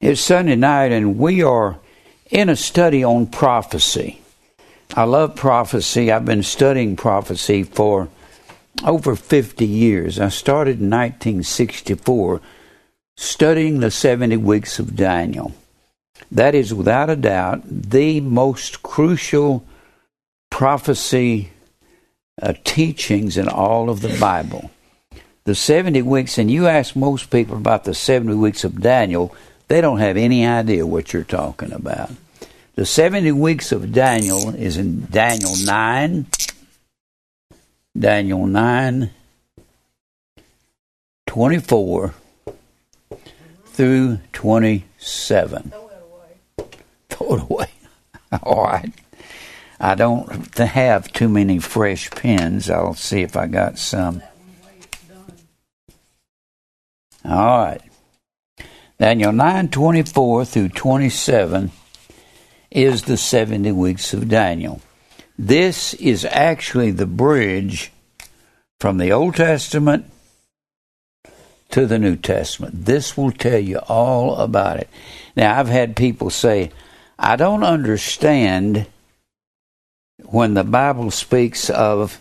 It's Sunday night, and we are in a study on prophecy. I love prophecy. I've been studying prophecy for over 50 years. I started in 1964 studying the 70 weeks of Daniel. That is without a doubt the most crucial prophecy uh, teachings in all of the Bible. The 70 weeks, and you ask most people about the 70 weeks of Daniel, they don't have any idea what you're talking about. The 70 weeks of Daniel is in Daniel 9, Daniel 9, 24 through 27. Throw it away. All right. I don't have too many fresh pens. I'll see if I got some. All right. Daniel 9:24 through 27 is the 70 weeks of Daniel. This is actually the bridge from the Old Testament to the New Testament. This will tell you all about it. Now, I've had people say, I don't understand when the Bible speaks of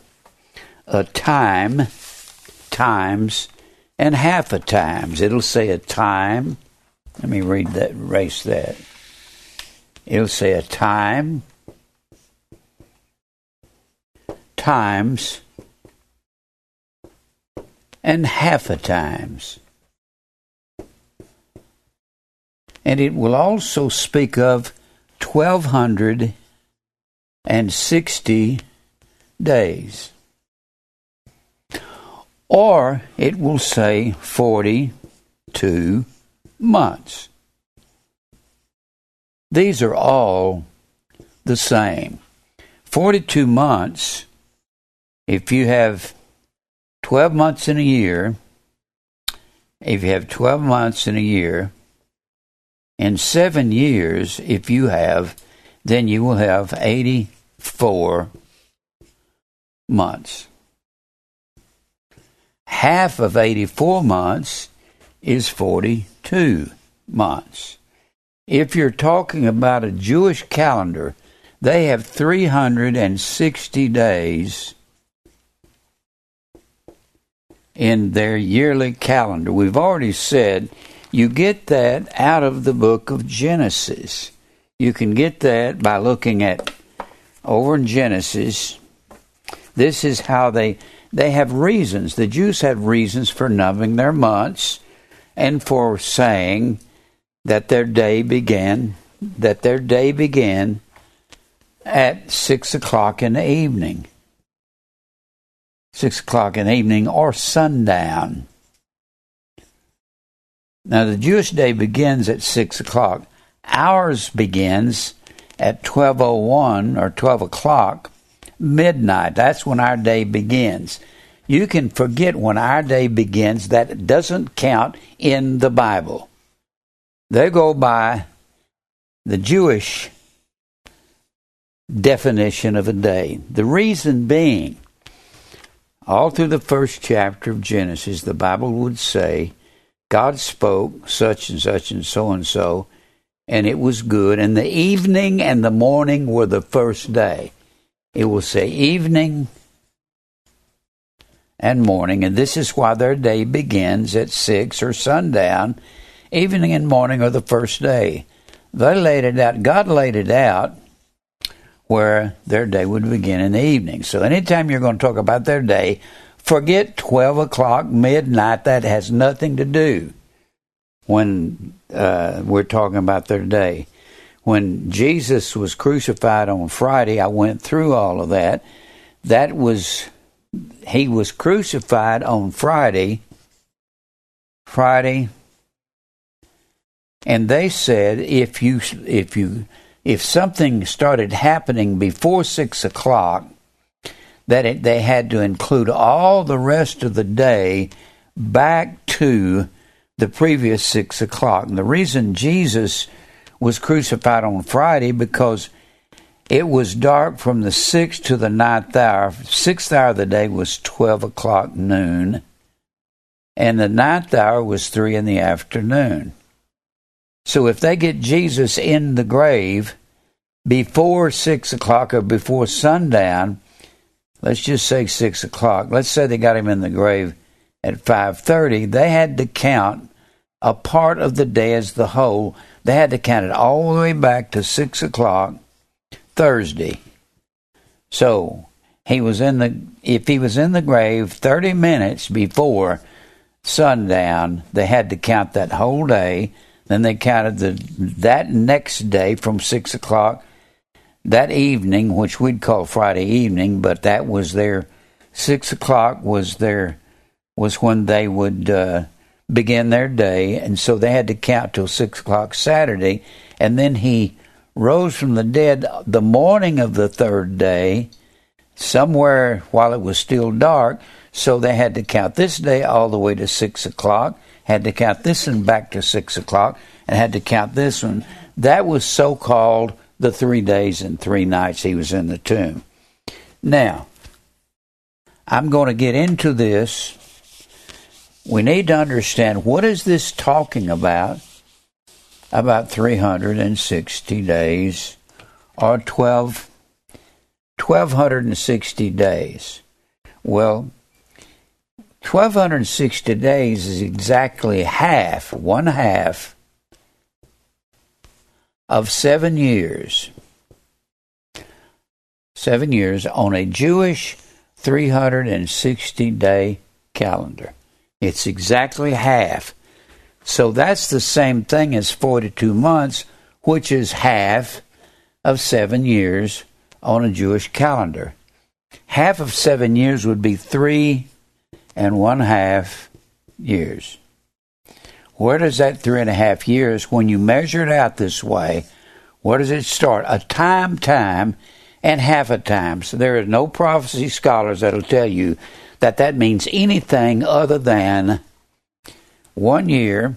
a time, times, and half a times. It'll say a time. Let me read that, erase that. It'll say a time, times, and half a times. And it will also speak of 1260 days. Or it will say 42 months. These are all the same. 42 months, if you have 12 months in a year, if you have 12 months in a year, in seven years, if you have, then you will have 84 months. Half of 84 months is 42 months. If you're talking about a Jewish calendar, they have 360 days in their yearly calendar. We've already said you get that out of the book of Genesis. You can get that by looking at over in Genesis. This is how they they have reasons. The Jews had reasons for numbering their months and for saying that their day began that their day began at six o'clock in the evening six o'clock in the evening or sundown. Now, the Jewish day begins at six o'clock. Ours begins at 12.01 or 12 o'clock, midnight. That's when our day begins. You can forget when our day begins, that doesn't count in the Bible. They go by the Jewish definition of a day. The reason being, all through the first chapter of Genesis, the Bible would say, God spoke such and such and so and so, and it was good. And the evening and the morning were the first day. It will say evening and morning, and this is why their day begins at six or sundown. Evening and morning are the first day. They laid it out. God laid it out where their day would begin in the evening. So anytime you're going to talk about their day, forget 12 o'clock, midnight. That has nothing to do when uh, we're talking about their day. When Jesus was crucified on Friday, I went through all of that. That was, he was crucified on Friday, Friday, and they said if you if you if something started happening before six o'clock, that it, they had to include all the rest of the day back to the previous six o'clock. And the reason Jesus was crucified on Friday because it was dark from the sixth to the ninth hour. Sixth hour of the day was twelve o'clock noon, and the ninth hour was three in the afternoon. So if they get Jesus in the grave before six o'clock or before sundown, let's just say six o'clock. Let's say they got him in the grave at five thirty. They had to count a part of the day as the whole. They had to count it all the way back to six o'clock Thursday. So he was in the if he was in the grave thirty minutes before sundown, they had to count that whole day. Then they counted the that next day from six o'clock that evening, which we'd call Friday evening, but that was their six o'clock was their was when they would uh, begin their day, and so they had to count till six o'clock Saturday, and then he rose from the dead the morning of the third day, somewhere while it was still dark. So they had to count this day all the way to six o'clock, had to count this one back to six o'clock, and had to count this one. That was so called the three days and three nights he was in the tomb. Now, I'm going to get into this. We need to understand what is this talking about? About 360 days or 12 1260 days. Well, 1260 days is exactly half, one half of seven years. Seven years on a Jewish 360 day calendar. It's exactly half. So that's the same thing as 42 months, which is half of seven years on a Jewish calendar. Half of seven years would be three and one half years. Where does that three and a half years, when you measure it out this way, where does it start? A time, time, and half a time. So there are no prophecy scholars that'll tell you that that means anything other than one year,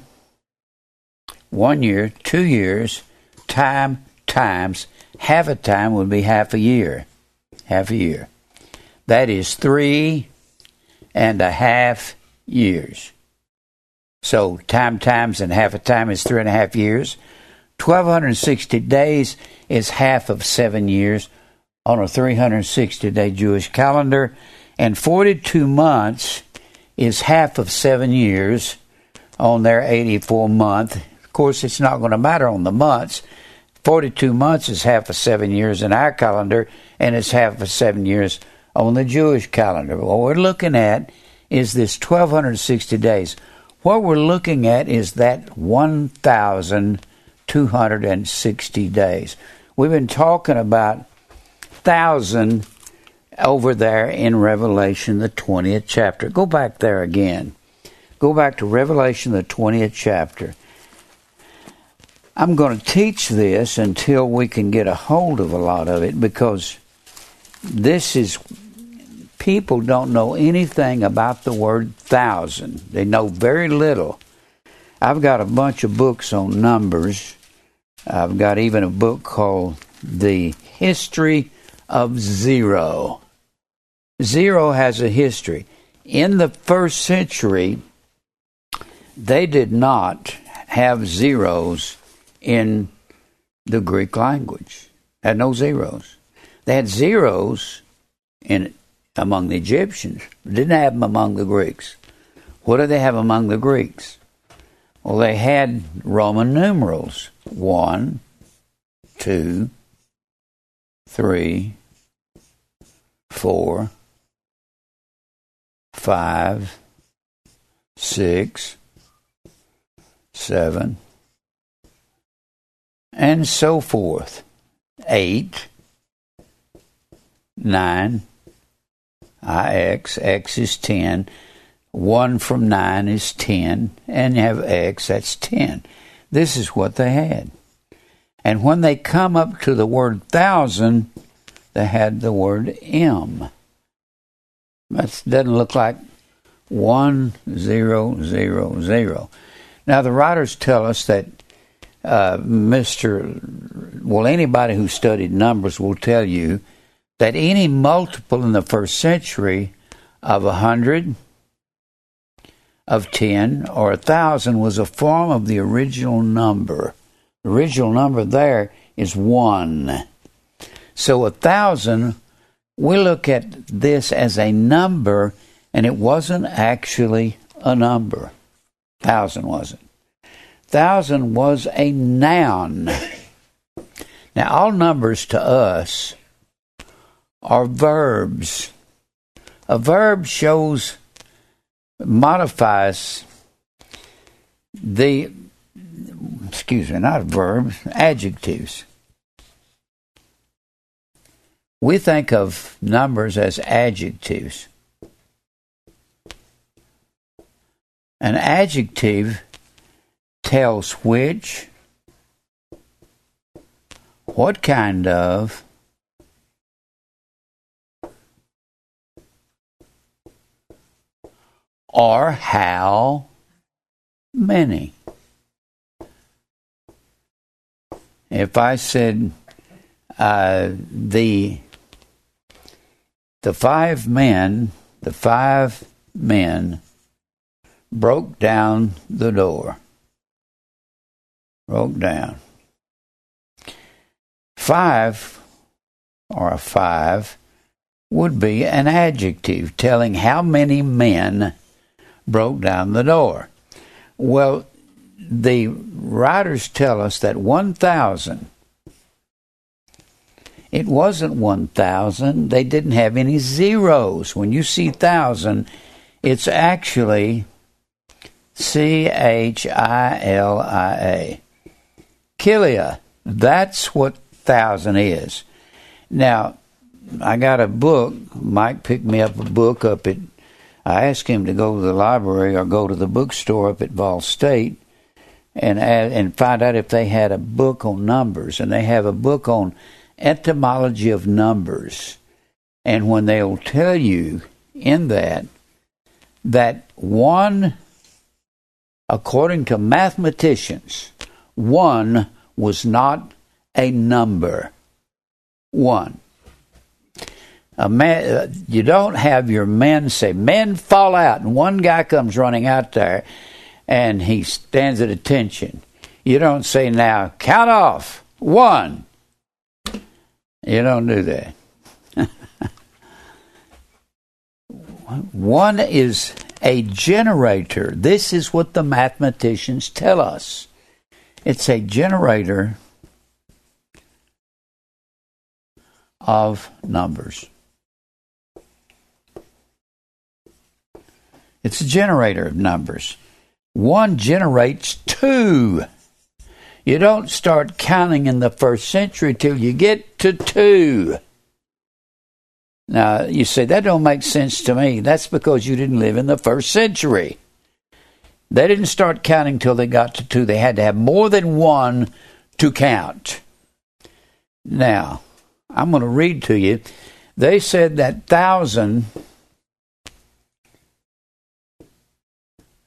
one year, two years, time, times, half a time would be half a year. Half a year. That is three and a half years. So time times and half a time is three and a half years. 1260 days is half of seven years on a 360 day Jewish calendar, and 42 months is half of seven years on their 84 month. Of course, it's not going to matter on the months. 42 months is half of seven years in our calendar, and it's half of seven years on the Jewish calendar. What we're looking at is this 1260 days. What we're looking at is that 1,260 days. We've been talking about thousand over there in Revelation, the 20th chapter. Go back there again. Go back to Revelation, the 20th chapter. I'm going to teach this until we can get a hold of a lot of it because this is people don't know anything about the word thousand. They know very little. I've got a bunch of books on numbers. I've got even a book called The History of Zero. Zero has a history. In the first century, they did not have zeros in the Greek language. Had no zeros. They had zeros in among the Egyptians. Didn't have them among the Greeks. What did they have among the Greeks? Well, they had Roman numerals one, two, three, four, five, six, seven, and so forth. Eight, nine, ix, x is 10. 1 from 9 is 10, and you have x, that's 10. This is what they had. And when they come up to the word thousand, they had the word M. That doesn't look like one zero zero zero. Now the writers tell us that uh, Mr. Well, anybody who studied numbers will tell you that any multiple in the first century of a hundred, of ten, or a thousand was a form of the original number. The original number there is one. So a thousand, we look at this as a number, and it wasn't actually a number. Thousand wasn't. Thousand was a noun. Now, all numbers to us are verbs. A verb shows, modifies the, excuse me, not verbs, adjectives. We think of numbers as adjectives. An adjective tells which, what kind of, or how many. If I said uh, the the five men, the five men broke down the door. Broke down. Five, or a five, would be an adjective telling how many men broke down the door. Well, the writers tell us that 1,000, it wasn't 1,000. They didn't have any zeros. When you see 1,000, it's actually C H I L I A. Kilia. That's what 1,000 is. Now, I got a book. Mike picked me up a book up at I asked him to go to the library or go to the bookstore up at Ball State and and find out if they had a book on numbers, and they have a book on etymology of numbers, and when they'll tell you in that that one, according to mathematicians, one was not a number. One man, uh, you don't have your men say, men fall out, and one guy comes running out there and he stands at attention. You don't say, now, count off, one. You don't do that. one is a generator. This is what the mathematicians tell us. It's a generator of numbers. It's a generator of numbers. One generates two. You don't start counting in the first century till you get to two. Now you say that don't make sense to me. That's because you didn't live in the first century. They didn't start counting till they got to two. They had to have more than one to count. Now, I'm going to read to you. They said that thousand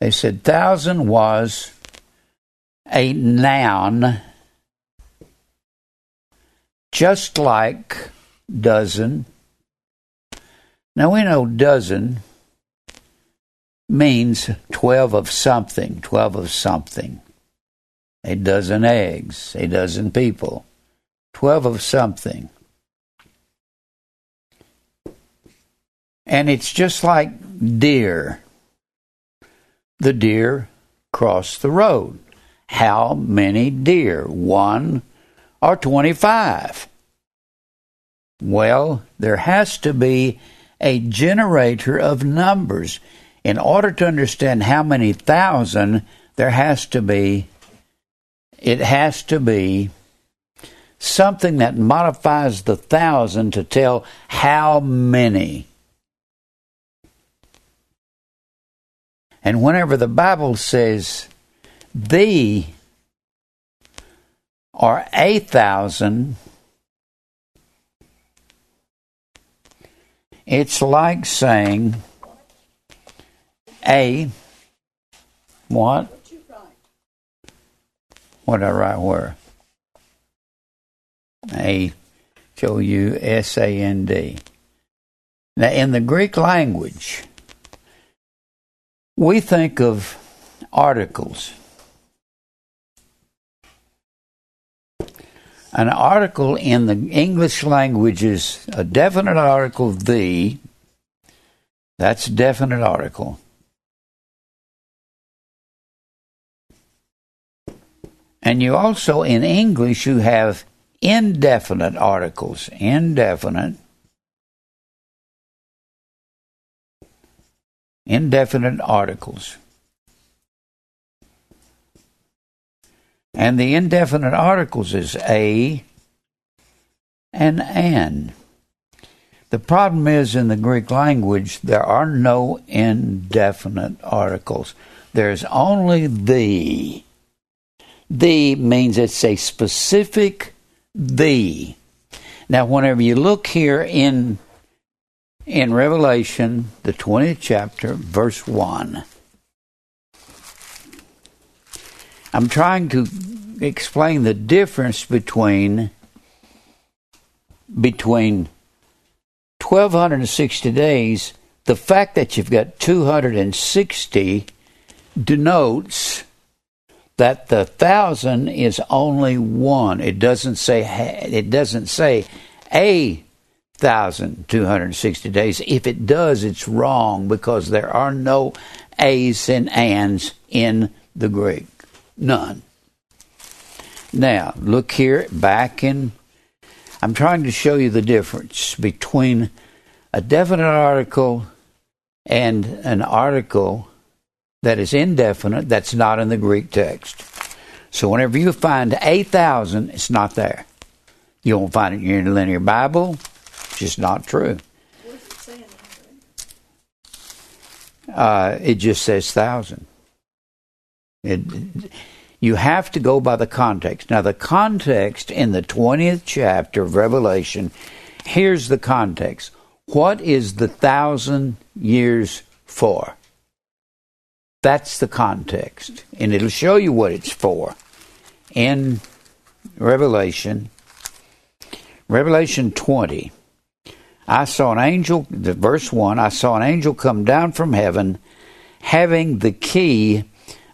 They said thousand was a noun just like dozen. Now we know dozen means 12 of something, 12 of something. A dozen eggs, a dozen people, 12 of something. And it's just like deer the deer crossed the road. How many deer? One or 25? Well, there has to be a generator of numbers. In order to understand how many thousand, there has to be, it has to be something that modifies the thousand to tell how many. And whenever the Bible says the or a thousand, it's like saying a what? What I write where? A O U S A N D. Now, in the Greek language, we think of articles. An article in the English language is a definite article, the. That's definite article. And you also, in English, you have indefinite articles. Indefinite. Indefinite articles. And the indefinite articles is a and an. The problem is in the Greek language, there are no indefinite articles. There's only the. The means it's a specific the. Now, whenever you look here in in Revelation, the 20th chapter, verse 1, I'm trying to explain the difference between between 1260 days. The fact that you've got 260 denotes that the thousand is only one. It doesn't say it doesn't say a thousand two hundred sixty days. If it does it's wrong because there are no a's and ands in the greek None. Now, look here back in. I'm trying to show you the difference between a definite article and an article that is indefinite that's not in the Greek text. So whenever you find 8,000, it's not there. You won't find it in your interlinear Bible. It's just not true. What is it, uh, it just says thousand. It, you have to go by the context. Now, the context in the 20th chapter of Revelation, here's the context. What is the thousand years for? That's the context. And it'll show you what it's for in Revelation. Revelation 20. I saw an angel, verse 1, I saw an angel come down from heaven having the key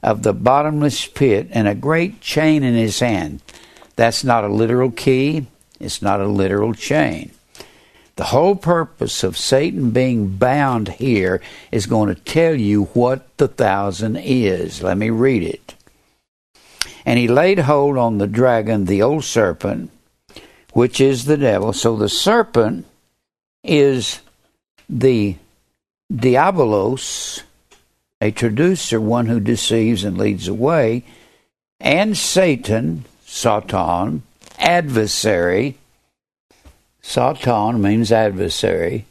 of the bottomless pit and a great chain in his hand. That's not a literal key, it's not a literal chain. The whole purpose of Satan being bound here is going to tell you what the thousand is. Let me read it. And he laid hold on the dragon, the old serpent, which is the devil. So the serpent is the diabolos, a traducer, one who deceives and leads away, and Satan, Satan, adversary. Satan means adversary.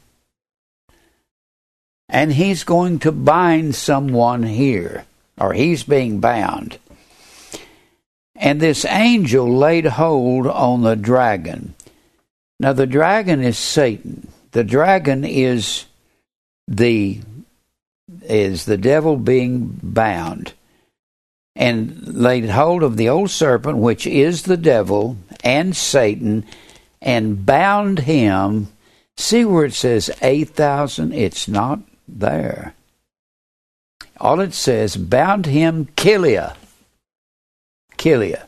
And he's going to bind someone here, or he's being bound. And this angel laid hold on the dragon. Now, the dragon is Satan. The dragon is the is the devil being bound and laid hold of the old serpent, which is the devil and Satan, and bound him. See where it says 8,000? It's not there. All it says, bound him, kilia. Kilia.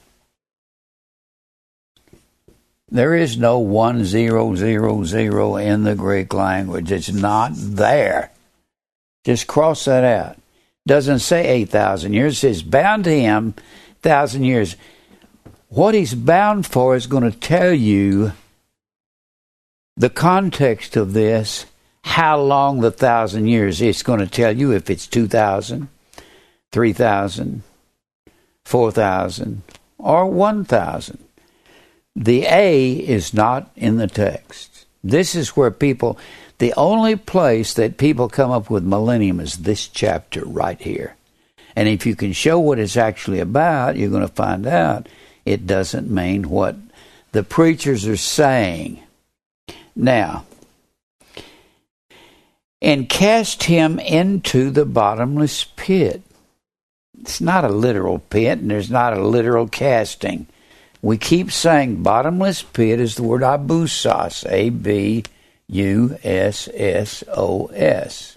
There is no one zero zero zero in the Greek language. It's not there. Just cross that out. Doesn't say 8,000 years. It says bound to him 1,000 years. What he's bound for is going to tell you the context of this, how long the thousand years. It's going to tell you if it's 2,000, 3,000, 4,000, or 1,000. The A is not in the text. This is where people, the only place that people come up with millennium is this chapter right here. And if you can show what it's actually about, you're going to find out it doesn't mean what the preachers are saying. Now, and cast him into the bottomless pit. It's not a literal pit, and there's not a literal casting. We keep saying bottomless pit is the word abussos, A B U S S O S.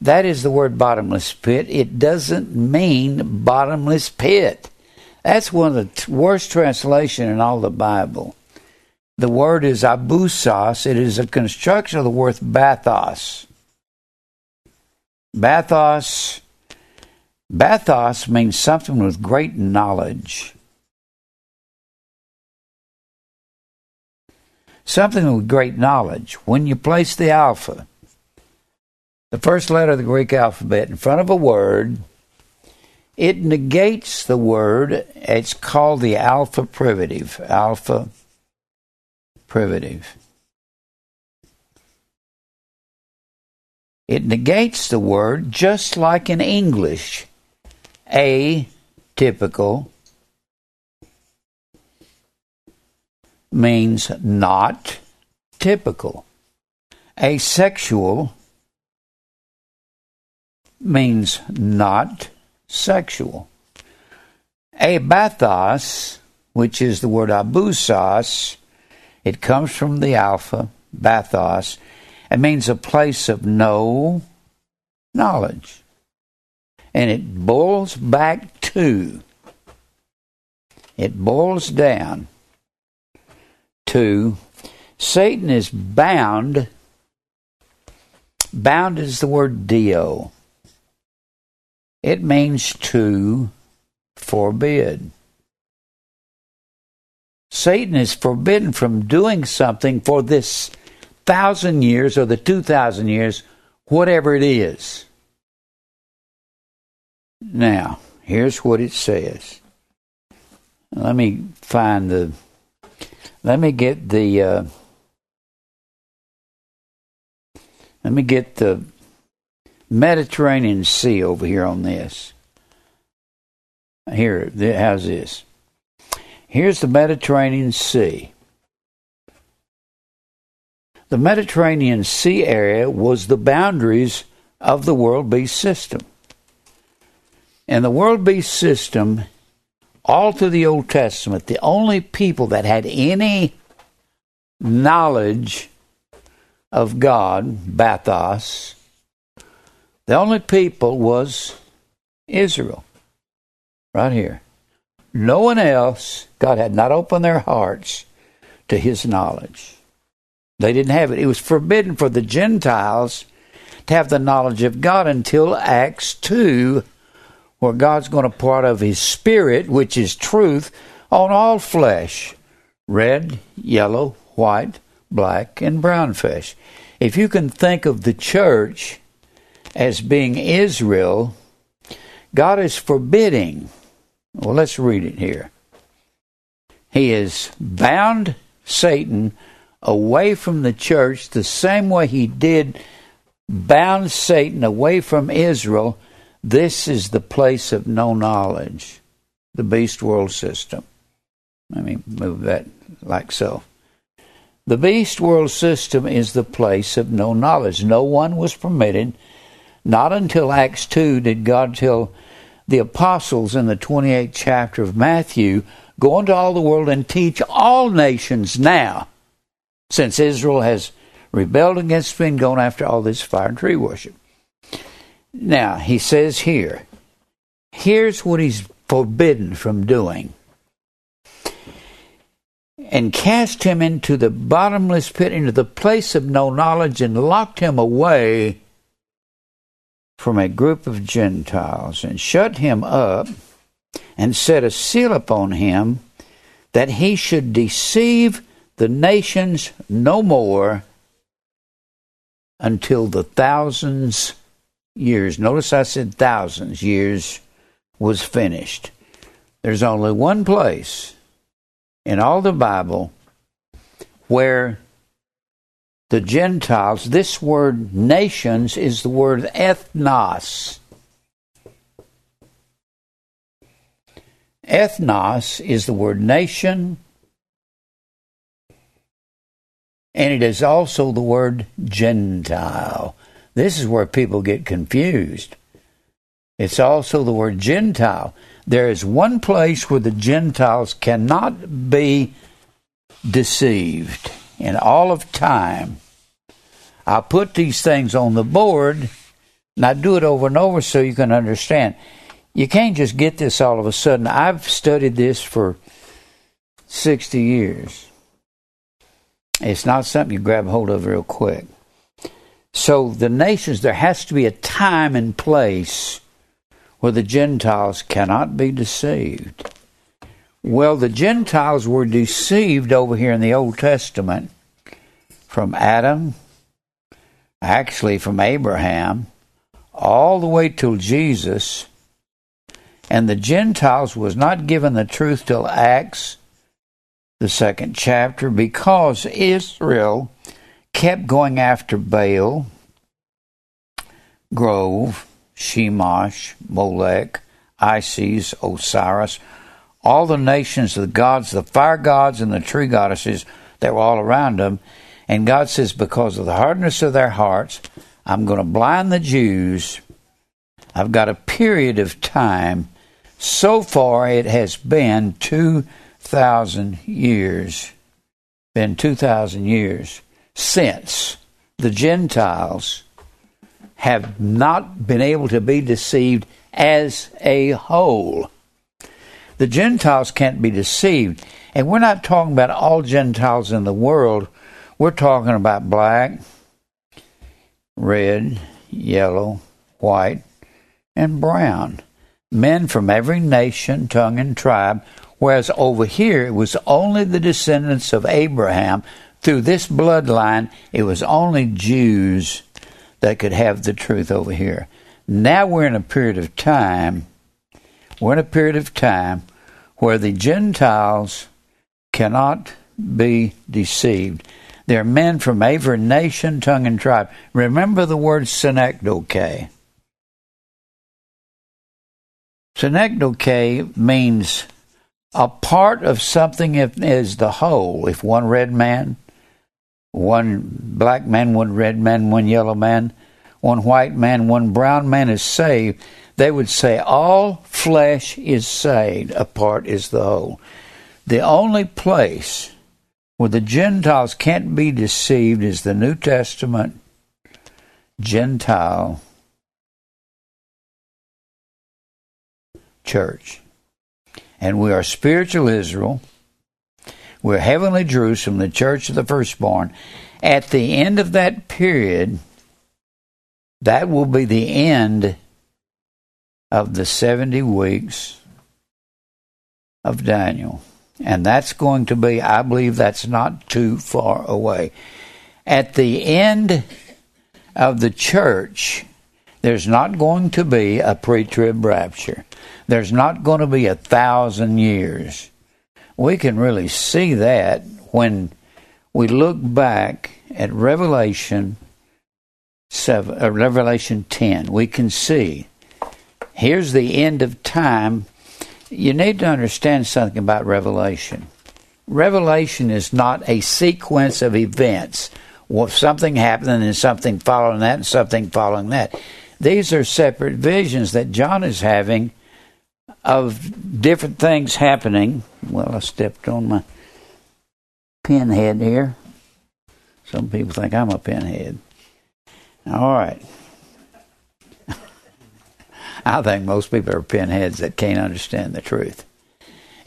That is the word bottomless pit. It doesn't mean bottomless pit. That's one of the worst translation in all the Bible. The word is abussos. It is a construction of the word bathos. Bathos. Bathos means something with great knowledge. Something with great knowledge. When you place the alpha, the first letter of the Greek alphabet, in front of a word, it negates the word. It's called the alpha privative. Alpha privative. It negates the word just like in English. Atypical means not typical. Asexual means not sexual. Abathos, which is the word abussos, it comes from the alpha, bathos. It means a place of no knowledge. And it boils back to, it boils down to Satan is bound. Bound is the word dio. It means to forbid. Satan is forbidden from doing something for this thousand years or the two thousand years, whatever it is. Now, here's what it says. Let me find the. Let me get the. Uh, let me get the Mediterranean Sea over here on this. Here, how's this? Here's the Mediterranean Sea. The Mediterranean Sea area was the boundaries of the world beast system. And the world beast system, all through the Old Testament, the only people that had any knowledge of God, Bathos, the only people was Israel. Right here. No one else, God had not opened their hearts to his knowledge. They didn't have it. It was forbidden for the Gentiles to have the knowledge of God until Acts 2, where God's going to pour out of his Spirit, which is truth, on all flesh red, yellow, white, black, and brown fish. If you can think of the church as being Israel, God is forbidding. Well, let's read it here. He has bound Satan away from the church the same way he did bound Satan away from Israel. This is the place of no knowledge, the beast world system. Let me move that like so. The beast world system is the place of no knowledge. No one was permitted not until Acts 2 did God tell the apostles in the 28th chapter of Matthew, Go into all the world and teach all nations now, since Israel has rebelled against me and gone after all this fire and tree worship. Now, he says here, here's what he's forbidden from doing. And cast him into the bottomless pit, into the place of no knowledge, and locked him away from a group of Gentiles and shut him up and set a seal upon him that he should deceive the nations no more until the thousands years. Notice I said thousands years was finished. There's only one place in all the Bible where the Gentiles, this word nations is the word ethnos. Ethnos is the word nation, and it is also the word Gentile. This is where people get confused. It's also the word Gentile. There is one place where the Gentiles cannot be deceived in all of time. I put these things on the board and I do it over and over so you can understand. You can't just get this all of a sudden. I've studied this for 60 years. It's not something you grab hold of real quick. So the nations, there has to be a time and place where the Gentiles cannot be deceived. Well, the Gentiles were deceived over here in the Old Testament from Adam, actually from Abraham, all the way till Jesus. And the Gentiles was not given the truth till Acts, the second chapter, because Israel kept going after Baal, Grove, Shamash, Molech, Isis, Osiris, all the nations, the gods, the fire gods, and the tree goddesses that were all around them. And God says, because of the hardness of their hearts, I'm going to blind the Jews. I've got a period of time. So far, it has been 2,000 years. Been 2,000 years since the Gentiles have not been able to be deceived as a whole. The Gentiles can't be deceived. And we're not talking about all Gentiles in the world. We're talking about black, red, yellow, white, and brown. Men from every nation, tongue, and tribe. Whereas over here, it was only the descendants of Abraham through this bloodline, it was only Jews that could have the truth over here. Now we're in a period of time, we're in a period of time where the Gentiles cannot be deceived. They're men from every nation, tongue, and tribe. Remember the word synecdoche. Synecdoche means a part of something is the whole. If one red man, one black man, one red man, one yellow man, one white man, one brown man is saved, they would say all flesh is saved, a part is the whole. The only place where the Gentiles can't be deceived is the New Testament Gentile church. And we are spiritual Israel we're heavenly Jerusalem, the church of the firstborn. At the end of that period, that will be the end of the 70 weeks of Daniel. And that's going to be, I believe that's not too far away. At the end of the church, there's not going to be a pre trib rapture. There's not going to be a thousand years we can really see that when we look back at Revelation 7, uh, Revelation 10. We can see here's the end of time. You need to understand something about Revelation. Revelation is not a sequence of events. Well, something happening and something following that and something following that. These are separate visions that John is having of different things happening. Well, I stepped on my pinhead here. Some people think I'm a pinhead. All right. I think most people are pinheads that can't understand the truth.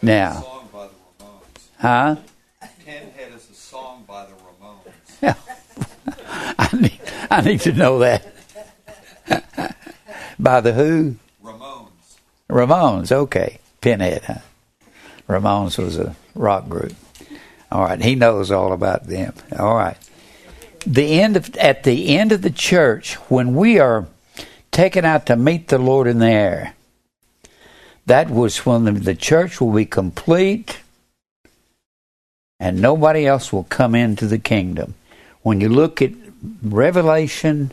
Now, huh? Pinhead is a song by the Ramones. Yeah. I need, I need to know that. by the who? Ramones, okay. Pinhead, huh? Ramones was a rock group. All right, he knows all about them. All right. The end of at the end of the church, when we are taken out to meet the Lord in the air, that was when the church will be complete and nobody else will come into the kingdom. When you look at Revelation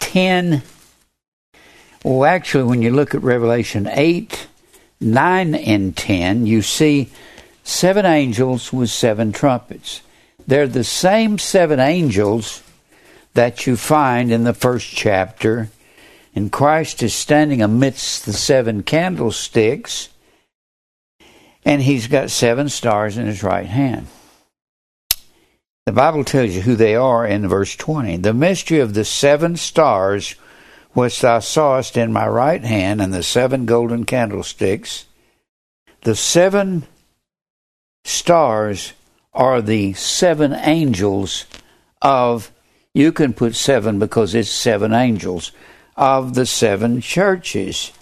10 well, actually, when you look at Revelation 8, 9, and 10, you see seven angels with seven trumpets. They're the same seven angels that you find in the first chapter. And Christ is standing amidst the seven candlesticks, and he's got seven stars in his right hand. The Bible tells you who they are in verse 20. The mystery of the seven stars which thou sawest in my right hand, and the seven golden candlesticks. The seven stars are the seven angels of, you can put seven because it's seven angels, of the seven churches.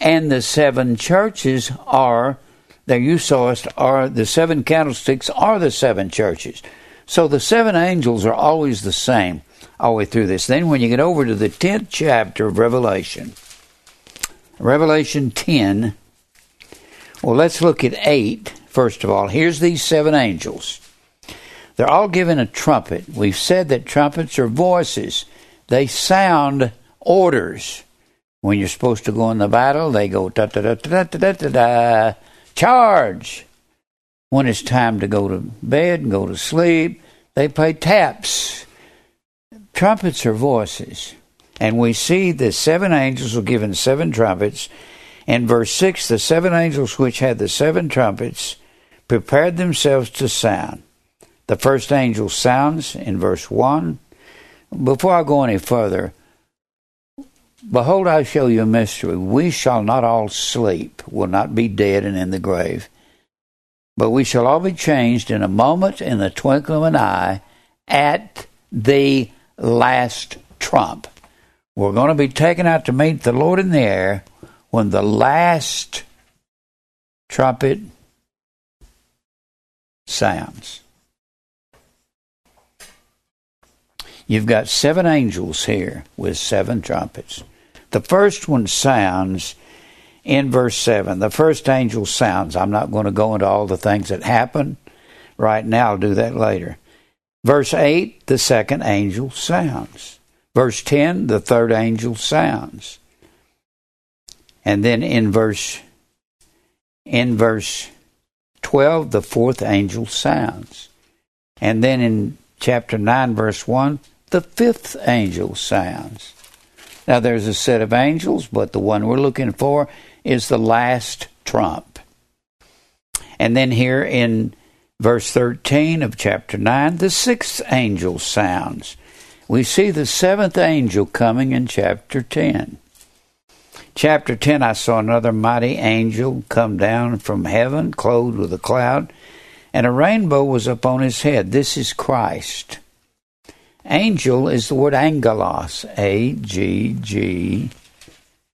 And the seven churches are, there you saw us, are the seven candlesticks are the seven churches. So the seven angels are always the same all the way through this. Then when you get over to the 10th chapter of Revelation, Revelation 10, well, let's look at 8 first of all. Here's these seven angels. They're all given a trumpet. We've said that trumpets are voices, they sound orders. When you're supposed to go in the battle, they go da da da da da da da da. Charge! When it's time to go to bed and go to sleep, they play taps. Trumpets are voices. And we see the seven angels were given seven trumpets. In verse 6, the seven angels which had the seven trumpets prepared themselves to sound. The first angel sounds in verse 1. Before I go any further, Behold, I show you a mystery. We shall not all sleep, will not be dead and in the grave, but we shall all be changed in a moment, in the twinkling of an eye, at the last trump. We're going to be taken out to meet the Lord in the air when the last trumpet sounds. You've got seven angels here with seven trumpets. The first one sounds in verse 7. The first angel sounds. I'm not going to go into all the things that happen right now, I'll do that later. Verse 8, the second angel sounds. Verse 10, the third angel sounds. And then in verse in verse 12, the fourth angel sounds. And then in chapter 9, verse 1, the fifth angel sounds. Now, there's a set of angels, but the one we're looking for is the last trump. And then here in verse 13 of chapter 9, the sixth angel sounds. We see the seventh angel coming in chapter 10. Chapter 10, I saw another mighty angel come down from heaven, clothed with a cloud, and a rainbow was upon his head. This is Christ. Angel is the word angelos, A G G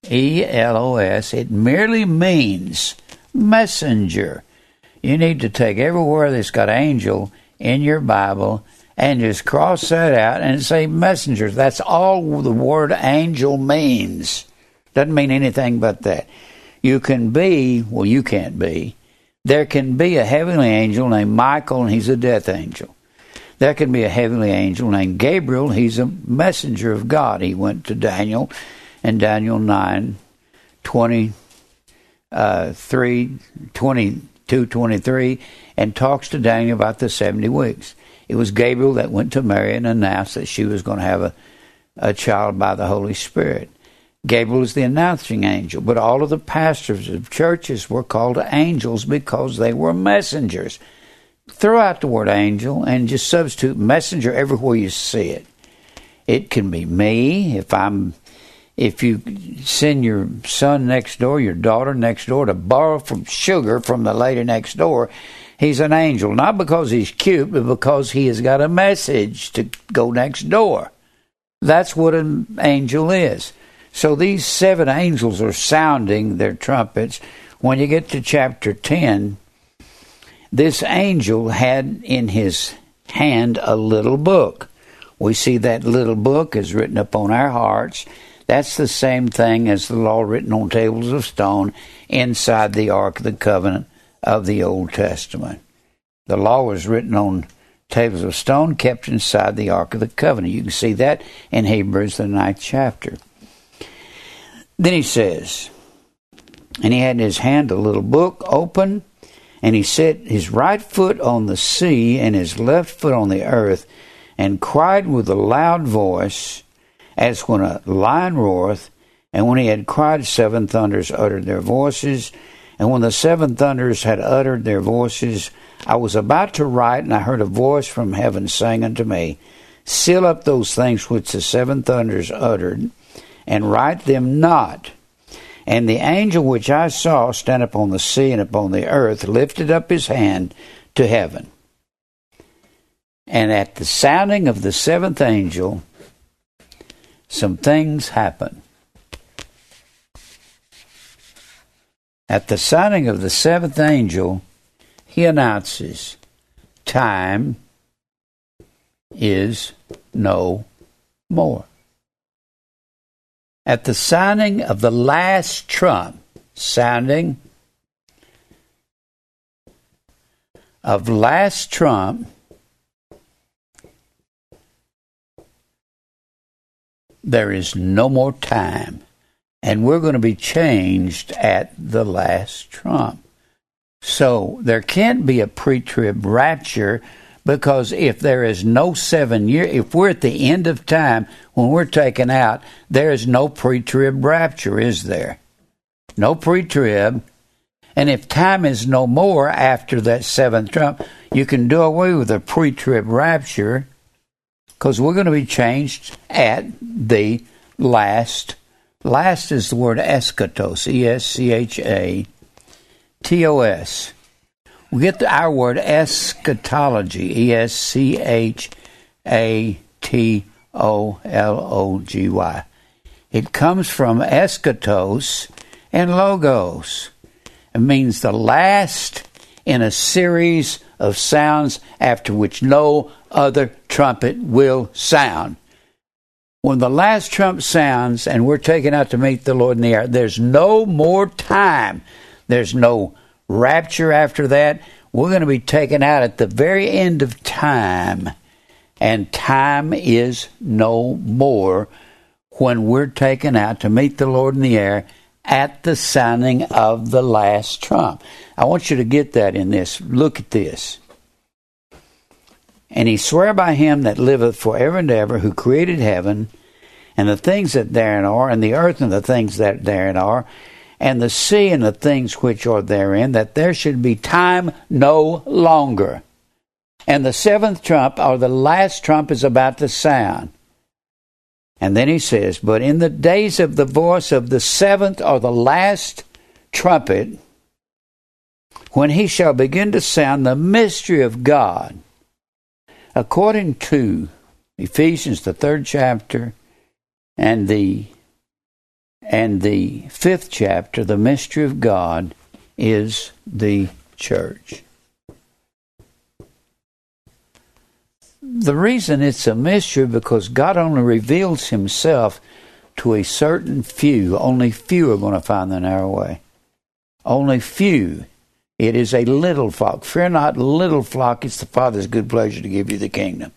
E L O S. It merely means messenger. You need to take everywhere that's got angel in your Bible and just cross that out and say messenger. That's all the word angel means. Doesn't mean anything but that. You can be, well, you can't be. There can be a heavenly angel named Michael, and he's a death angel. There can be a heavenly angel named Gabriel. He's a messenger of God. He went to Daniel in Daniel 9, 20, uh, 3, 22, 23, and talks to Daniel about the 70 weeks. It was Gabriel that went to Mary and announced that she was going to have a, a child by the Holy Spirit. Gabriel is the announcing angel, but all of the pastors of churches were called angels because they were messengers throw out the word angel and just substitute messenger everywhere you see it. It can be me if I'm if you send your son next door, your daughter next door to borrow from sugar from the lady next door, he's an angel. Not because he's cute, but because he has got a message to go next door. That's what an angel is. So these seven angels are sounding their trumpets. When you get to chapter 10, this angel had in his hand a little book. We see that little book is written upon our hearts. That's the same thing as the law written on tables of stone inside the Ark of the Covenant of the Old Testament. The law was written on tables of stone kept inside the Ark of the Covenant. You can see that in Hebrews, the ninth chapter. Then he says, and he had in his hand a little book open and he set his right foot on the sea and his left foot on the earth, and cried with a loud voice, as when a lion roareth. And when he had cried, seven thunders uttered their voices. And when the seven thunders had uttered their voices, I was about to write, and I heard a voice from heaven saying unto me, Seal up those things which the seven thunders uttered, and write them not. And the angel which I saw stand upon the sea and upon the earth lifted up his hand to heaven. And at the sounding of the seventh angel, some things happen. At the sounding of the seventh angel, he announces, Time is no more. At the sounding of the last trump, sounding of last trump, there is no more time. And we're going to be changed at the last trump. So there can't be a pre trib rapture because if there is no seven year, if we're at the end of time when we're taken out, there is no pre trib rapture, is there? No pre trib. And if time is no more after that seventh trump, you can do away with a pre trib rapture because we're going to be changed at the last. Last is the word eschatos, E S C H A T O S. We get our word eschatology, E S C H A T O L O G Y. It comes from eschatos and logos. It means the last in a series of sounds after which no other trumpet will sound. When the last trump sounds and we're taken out to meet the Lord in the air, there's no more time. There's no rapture after that. We're going to be taken out at the very end of time. And time is no more when we're taken out to meet the Lord in the air at the sounding of the last trump. I want you to get that in this. Look at this. And he swear by him that liveth for ever and ever, who created heaven, and the things that therein are, and the earth and the things that therein are, and the sea and the things which are therein, that there should be time no longer. And the seventh trump, or the last trump, is about to sound. And then he says, But in the days of the voice of the seventh or the last trumpet, when he shall begin to sound the mystery of God, according to Ephesians, the third chapter, and the and the fifth chapter, the mystery of God, is the church. The reason it's a mystery because God only reveals himself to a certain few. Only few are going to find the narrow way. Only few. It is a little flock. Fear not, little flock. It's the Father's good pleasure to give you the kingdom.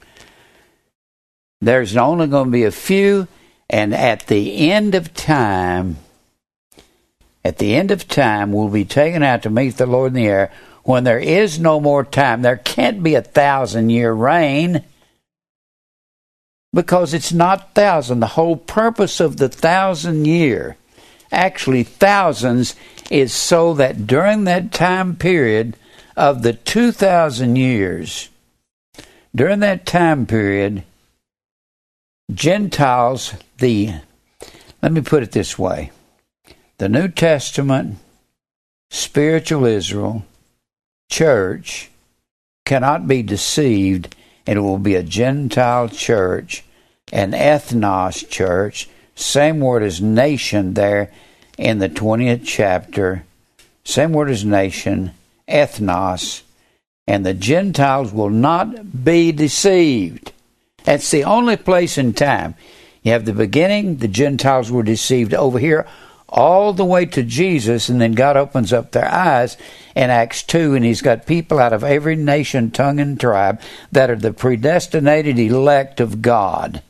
There's only going to be a few, and at the end of time, at the end of time, we'll be taken out to meet the Lord in the air when there is no more time. There can't be a thousand year reign because it's not thousand. The whole purpose of the thousand year, actually thousands, is so that during that time period of the 2,000 years, during that time period, Gentiles, the, let me put it this way the New Testament, spiritual Israel, church cannot be deceived, it will be a Gentile church, an ethnos church, same word as nation there in the 20th chapter, same word as nation, ethnos, and the Gentiles will not be deceived. That's the only place in time. You have the beginning, the Gentiles were deceived over here, all the way to Jesus, and then God opens up their eyes in Acts 2, and He's got people out of every nation, tongue, and tribe that are the predestinated elect of God.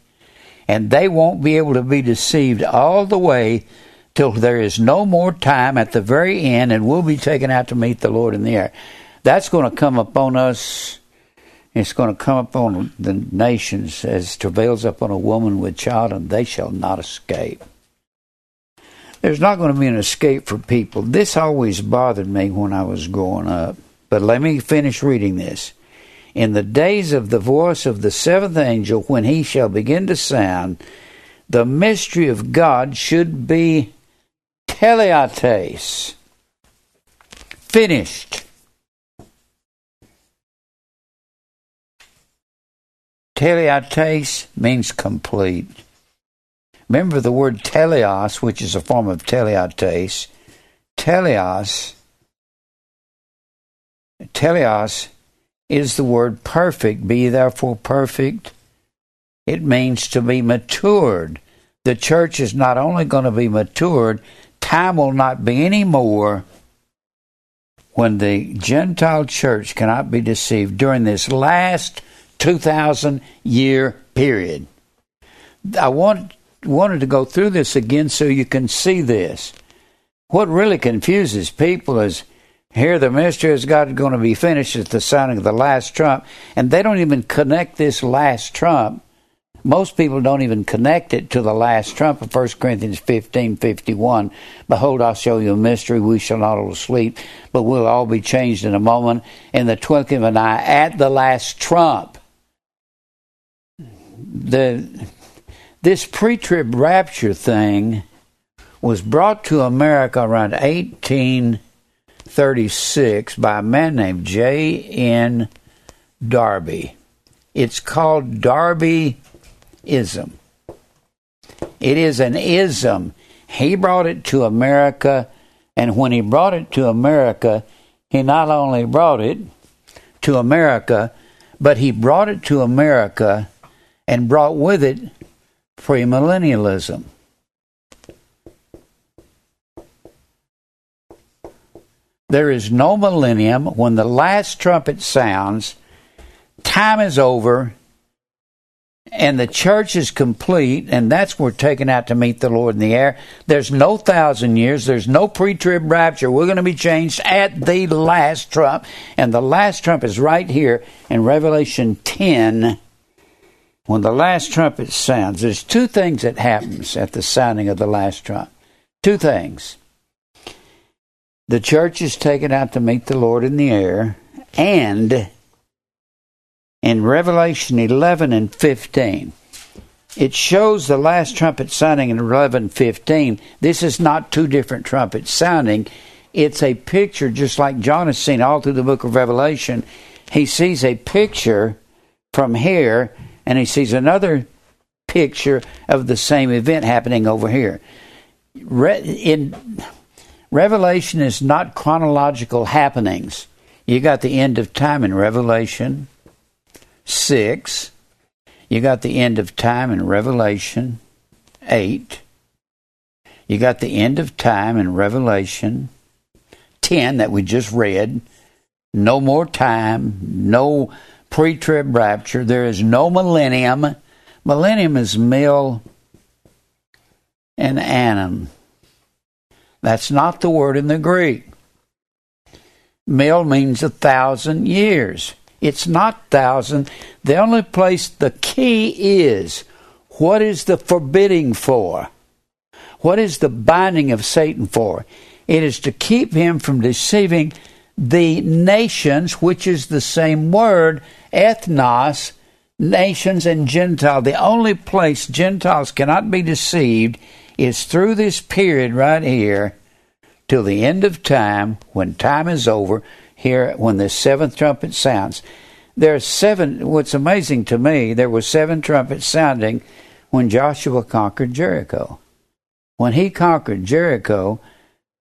And they won't be able to be deceived all the way till there is no more time at the very end, and we'll be taken out to meet the Lord in the air. That's going to come upon us it's going to come upon the nations as travails upon a woman with child, and they shall not escape. There's not going to be an escape for people. This always bothered me when I was growing up. But let me finish reading this. In the days of the voice of the seventh angel, when he shall begin to sound, the mystery of God should be teleates, finished. Teleates means complete. Remember the word teleos, which is a form of teleates. Teleos, teleos is the word perfect. Be therefore perfect. It means to be matured. The church is not only going to be matured, time will not be any more when the Gentile church cannot be deceived during this last 2,000 year period. I want, wanted to go through this again so you can see this. What really confuses people is here the mystery of God is going to be finished at the sounding of the last trump, and they don't even connect this last trump. Most people don't even connect it to the last trump of 1 Corinthians 15 51. Behold, I'll show you a mystery. We shall not all sleep, but we'll all be changed in a moment, in the twinkling of an eye, at the last trump the this pre-trib rapture thing was brought to America around 1836 by a man named J. N. Darby. It's called Darbyism. It is an ism. He brought it to America, and when he brought it to America, he not only brought it to America, but he brought it to America and brought with it premillennialism. There is no millennium. When the last trumpet sounds, time is over, and the church is complete, and that's we're taken out to meet the Lord in the air. There's no thousand years, there's no pre trib rapture. We're going to be changed at the last trump, and the last trump is right here in Revelation 10 when the last trumpet sounds, there's two things that happens at the sounding of the last trump. Two things. The church is taken out to meet the Lord in the air, and in Revelation 11 and 15, it shows the last trumpet sounding in 11 15. This is not two different trumpets sounding. It's a picture, just like John has seen all through the book of Revelation. He sees a picture from here and he sees another picture of the same event happening over here. Re- in Revelation is not chronological happenings. You got the end of time in Revelation 6. You got the end of time in Revelation 8. You got the end of time in Revelation 10 that we just read. No more time, no pre trib rapture. There is no millennium. Millennium is mill and annum. That's not the word in the Greek. Mill means a thousand years. It's not thousand. The only place the key is what is the forbidding for? What is the binding of Satan for? It is to keep him from deceiving the nations, which is the same word, ethnos, nations and Gentile. The only place Gentiles cannot be deceived is through this period right here till the end of time, when time is over, here when the seventh trumpet sounds. There are seven what's amazing to me, there were seven trumpets sounding when Joshua conquered Jericho. When he conquered Jericho,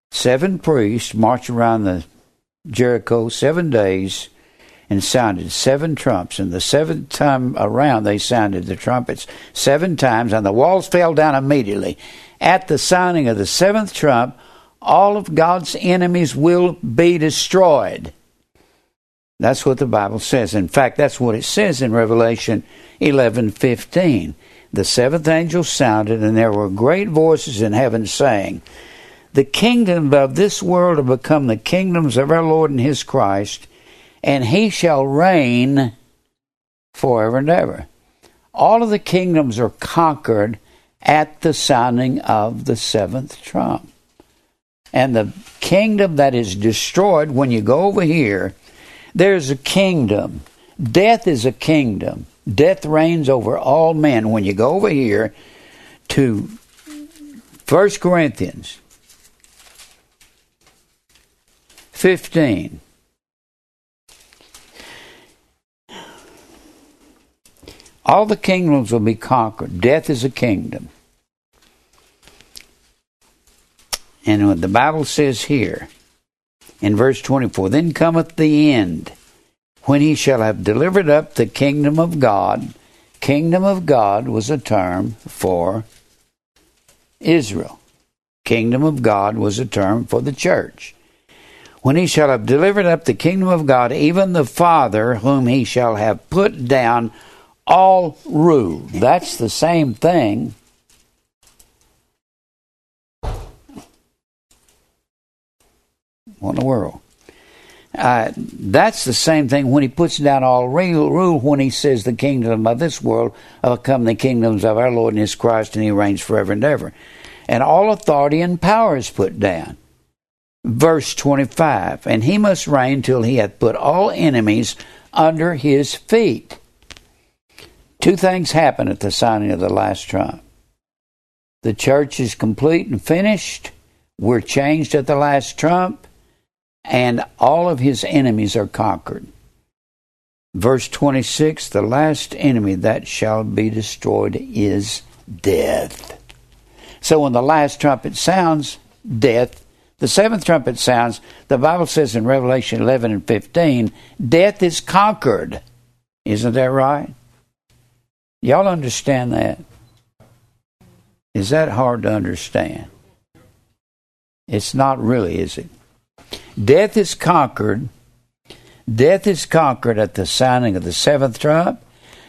seven priests marched around the Jericho seven days and sounded seven trumps. And the seventh time around, they sounded the trumpets seven times, and the walls fell down immediately. At the sounding of the seventh trump, all of God's enemies will be destroyed. That's what the Bible says. In fact, that's what it says in Revelation 11:15. The seventh angel sounded, and there were great voices in heaven saying, the kingdom of this world have become the kingdoms of our Lord and his Christ, and he shall reign forever and ever. All of the kingdoms are conquered at the sounding of the seventh trump. And the kingdom that is destroyed, when you go over here, there's a kingdom. Death is a kingdom. Death reigns over all men. When you go over here, to 1 Corinthians 15. All the kingdoms will be conquered. Death is a kingdom. And what the Bible says here in verse 24 Then cometh the end, when he shall have delivered up the kingdom of God. Kingdom of God was a term for Israel. Kingdom of God was a term for the church. When he shall have delivered up the kingdom of God, even the Father, whom he shall have put down all rule. That's the same thing. What in the world? Uh, that's the same thing when he puts down all rule when he says the kingdom of this world come the kingdoms of our Lord and his Christ and he reigns forever and ever. And all authority and power is put down. Verse 25, and he must reign till he hath put all enemies under his feet. Two things happen at the signing of the last trump. The church is complete and finished. We're changed at the last trump. And all of his enemies are conquered. Verse 26 The last enemy that shall be destroyed is death. So when the last trumpet sounds, death. The seventh trumpet sounds, the Bible says in Revelation 11 and 15, death is conquered. Isn't that right? Y'all understand that? Is that hard to understand? It's not really, is it? Death is conquered. Death is conquered at the sounding of the seventh trump.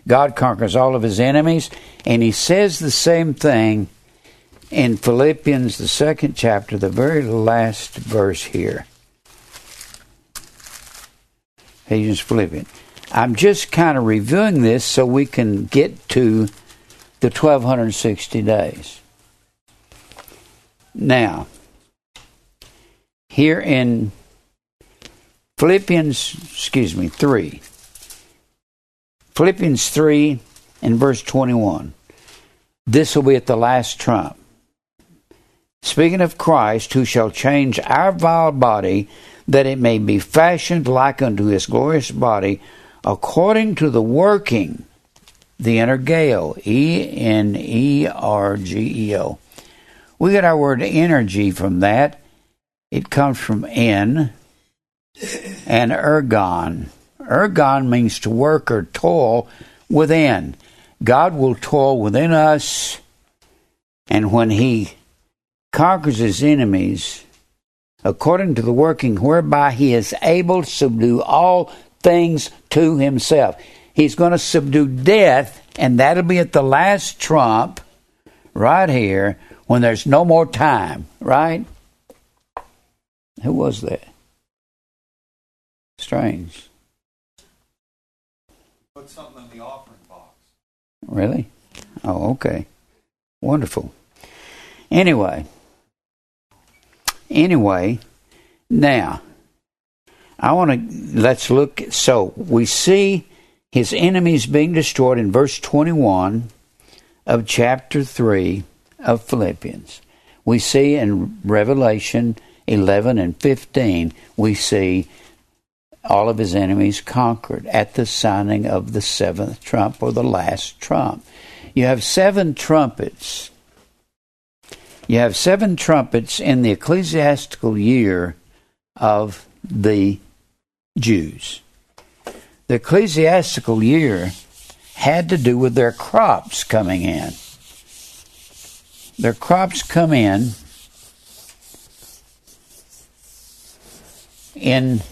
God conquers all of his enemies. And he says the same thing in Philippians, the second chapter, the very last verse here. Ephesians, Philippians. I'm just kind of reviewing this so we can get to the 1260 days. Now, here in Philippians, excuse me, 3. Philippians 3 and verse 21. This will be at the last trump. Speaking of Christ, who shall change our vile body, that it may be fashioned like unto his glorious body according to the working, the energeo, E en E R G E O. We get our word energy from that. It comes from N and ergon. Ergon means to work or toil within. God will toil within us, and when He conquers His enemies, according to the working whereby He is able to subdue all things to himself. He's going to subdue death, and that'll be at the last trump right here when there's no more time, right? Who was that? Strange. Put something in the offering box. Really? Oh, okay. Wonderful. Anyway, anyway, now I want to let's look. So we see his enemies being destroyed in verse 21 of chapter 3 of Philippians. We see in Revelation 11 and 15, we see all of his enemies conquered at the sounding of the seventh trump or the last trump. You have seven trumpets. You have seven trumpets in the ecclesiastical year of the Jews. The ecclesiastical year had to do with their crops coming in. Their crops come in in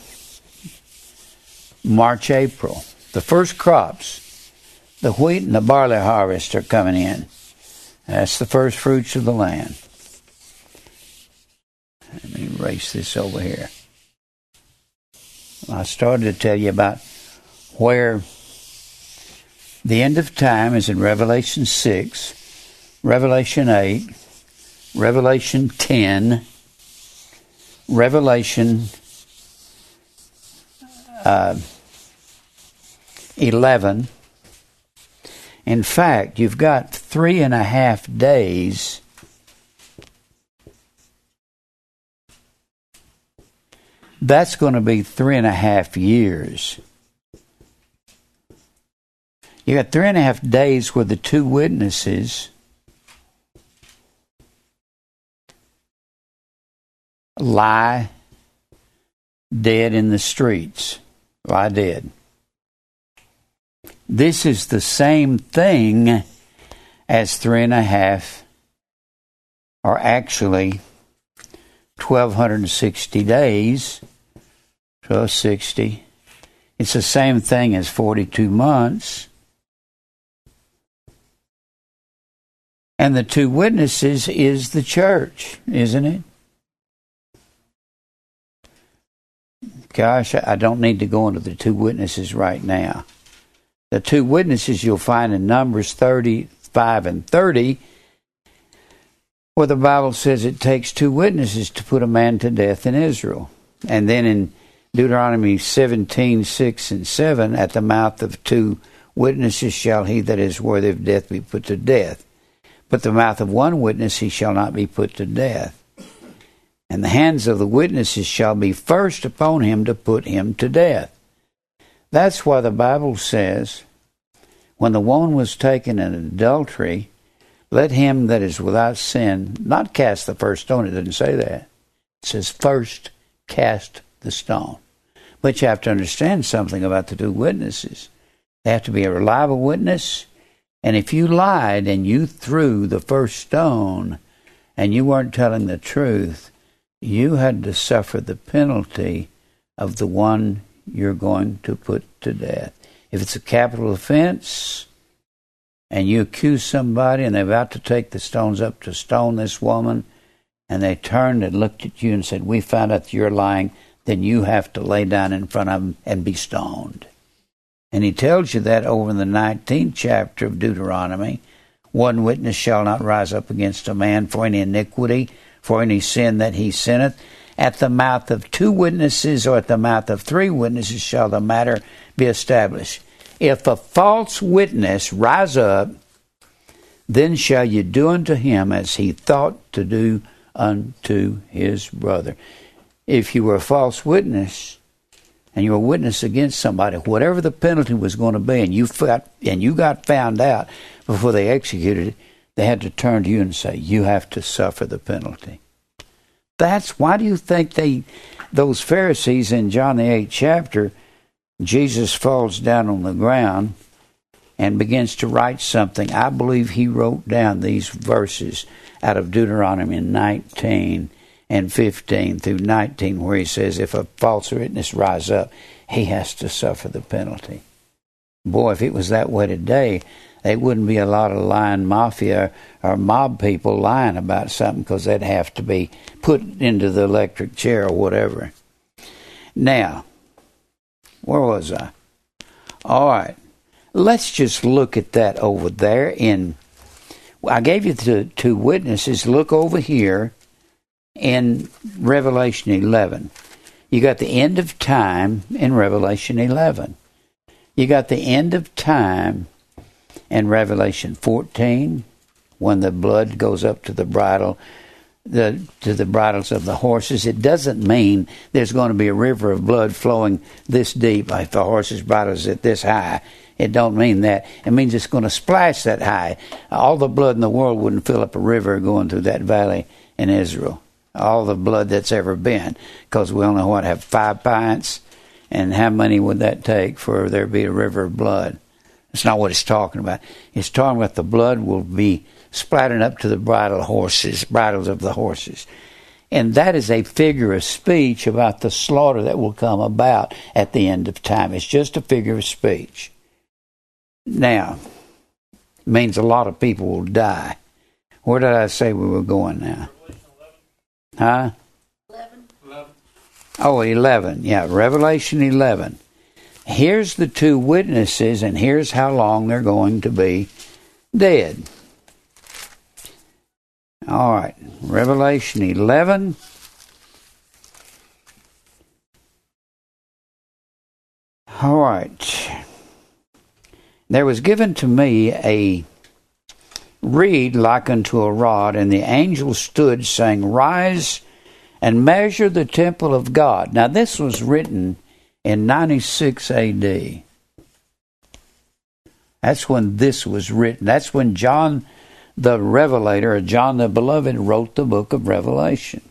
March, April. The first crops, the wheat and the barley harvest are coming in. That's the first fruits of the land. Let me erase this over here. I started to tell you about where the end of time is in Revelation 6, Revelation 8, Revelation 10, Revelation uh, 11. In fact, you've got three and a half days, that's going to be three and a half years. You got three and a half days where the two witnesses lie dead in the streets, lie dead. This is the same thing as three and a half, or actually 1260 days, 1260. It's the same thing as 42 months. And the two witnesses is the church, isn't it? Gosh, I don't need to go into the two witnesses right now. The two witnesses you'll find in Numbers 35 and 30, where the Bible says it takes two witnesses to put a man to death in Israel. And then in Deuteronomy 17, 6 and 7, at the mouth of two witnesses shall he that is worthy of death be put to death. But the mouth of one witness he shall not be put to death and the hands of the witnesses shall be first upon him to put him to death. That's why the Bible says, when the woman was taken in adultery, let him that is without sin not cast the first stone. It doesn't say that. It says first cast the stone. But you have to understand something about the two witnesses. They have to be a reliable witness. And if you lied and you threw the first stone and you weren't telling the truth, you had to suffer the penalty of the one you're going to put to death. If it's a capital offense and you accuse somebody and they're about to take the stones up to stone this woman, and they turned and looked at you and said, We found out you're lying, then you have to lay down in front of them and be stoned. And he tells you that over in the 19th chapter of Deuteronomy. One witness shall not rise up against a man for any iniquity for any sin that he sinneth. At the mouth of two witnesses or at the mouth of three witnesses shall the matter be established. If a false witness rise up, then shall you do unto him as he thought to do unto his brother. If you were a false witness and you were a witness against somebody, whatever the penalty was going to be, and you got and you got found out before they executed it, they had to turn to you and say, You have to suffer the penalty. That's why do you think they those Pharisees in John the eighth chapter, Jesus falls down on the ground and begins to write something. I believe he wrote down these verses out of Deuteronomy 19 and 15 through 19, where he says, If a false witness rise up, he has to suffer the penalty. Boy, if it was that way today, there wouldn't be a lot of lying mafia or mob people lying about something because they'd have to be put into the electric chair or whatever. Now, where was I? All right, let's just look at that over there. In I gave you the two witnesses. Look over here in Revelation 11. You got the end of time in Revelation 11. You got the end of time in Revelation 14 when the blood goes up to the bridle the to the bridles of the horses. It doesn't mean there's going to be a river of blood flowing this deep if the horse's bridle is at this high. It don't mean that. It means it's going to splash that high. All the blood in the world wouldn't fill up a river going through that valley in Israel. All the blood that's ever been, because we only what have five pints, and how many would that take for there to be a river of blood? That's not what it's talking about. It's talking about the blood will be splattered up to the bridle horses, bridles of the horses. And that is a figure of speech about the slaughter that will come about at the end of time. It's just a figure of speech. Now, means a lot of people will die. Where did I say we were going now? Huh? 11. 11. Oh, 11. Yeah, Revelation 11 here's the two witnesses, and here's how long they're going to be dead. All right, Revelation 11. All right. There was given to me a reed like unto a rod, and the angel stood, saying, Rise and measure the temple of God. Now, this was written in 96 AD. That's when this was written. That's when John the Revelator, or John the Beloved, wrote the book of Revelation,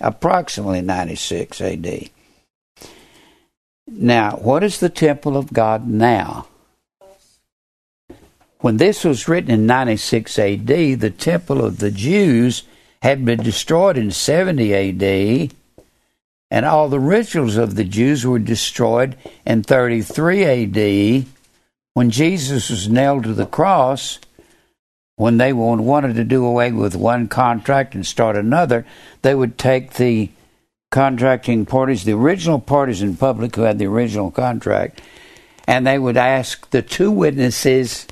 approximately 96 AD. Now, what is the temple of God now? When this was written in 96 AD, the temple of the Jews had been destroyed in 70 AD, and all the rituals of the Jews were destroyed in 33 AD when Jesus was nailed to the cross. When they wanted to do away with one contract and start another, they would take the contracting parties, the original parties in public who had the original contract, and they would ask the two witnesses,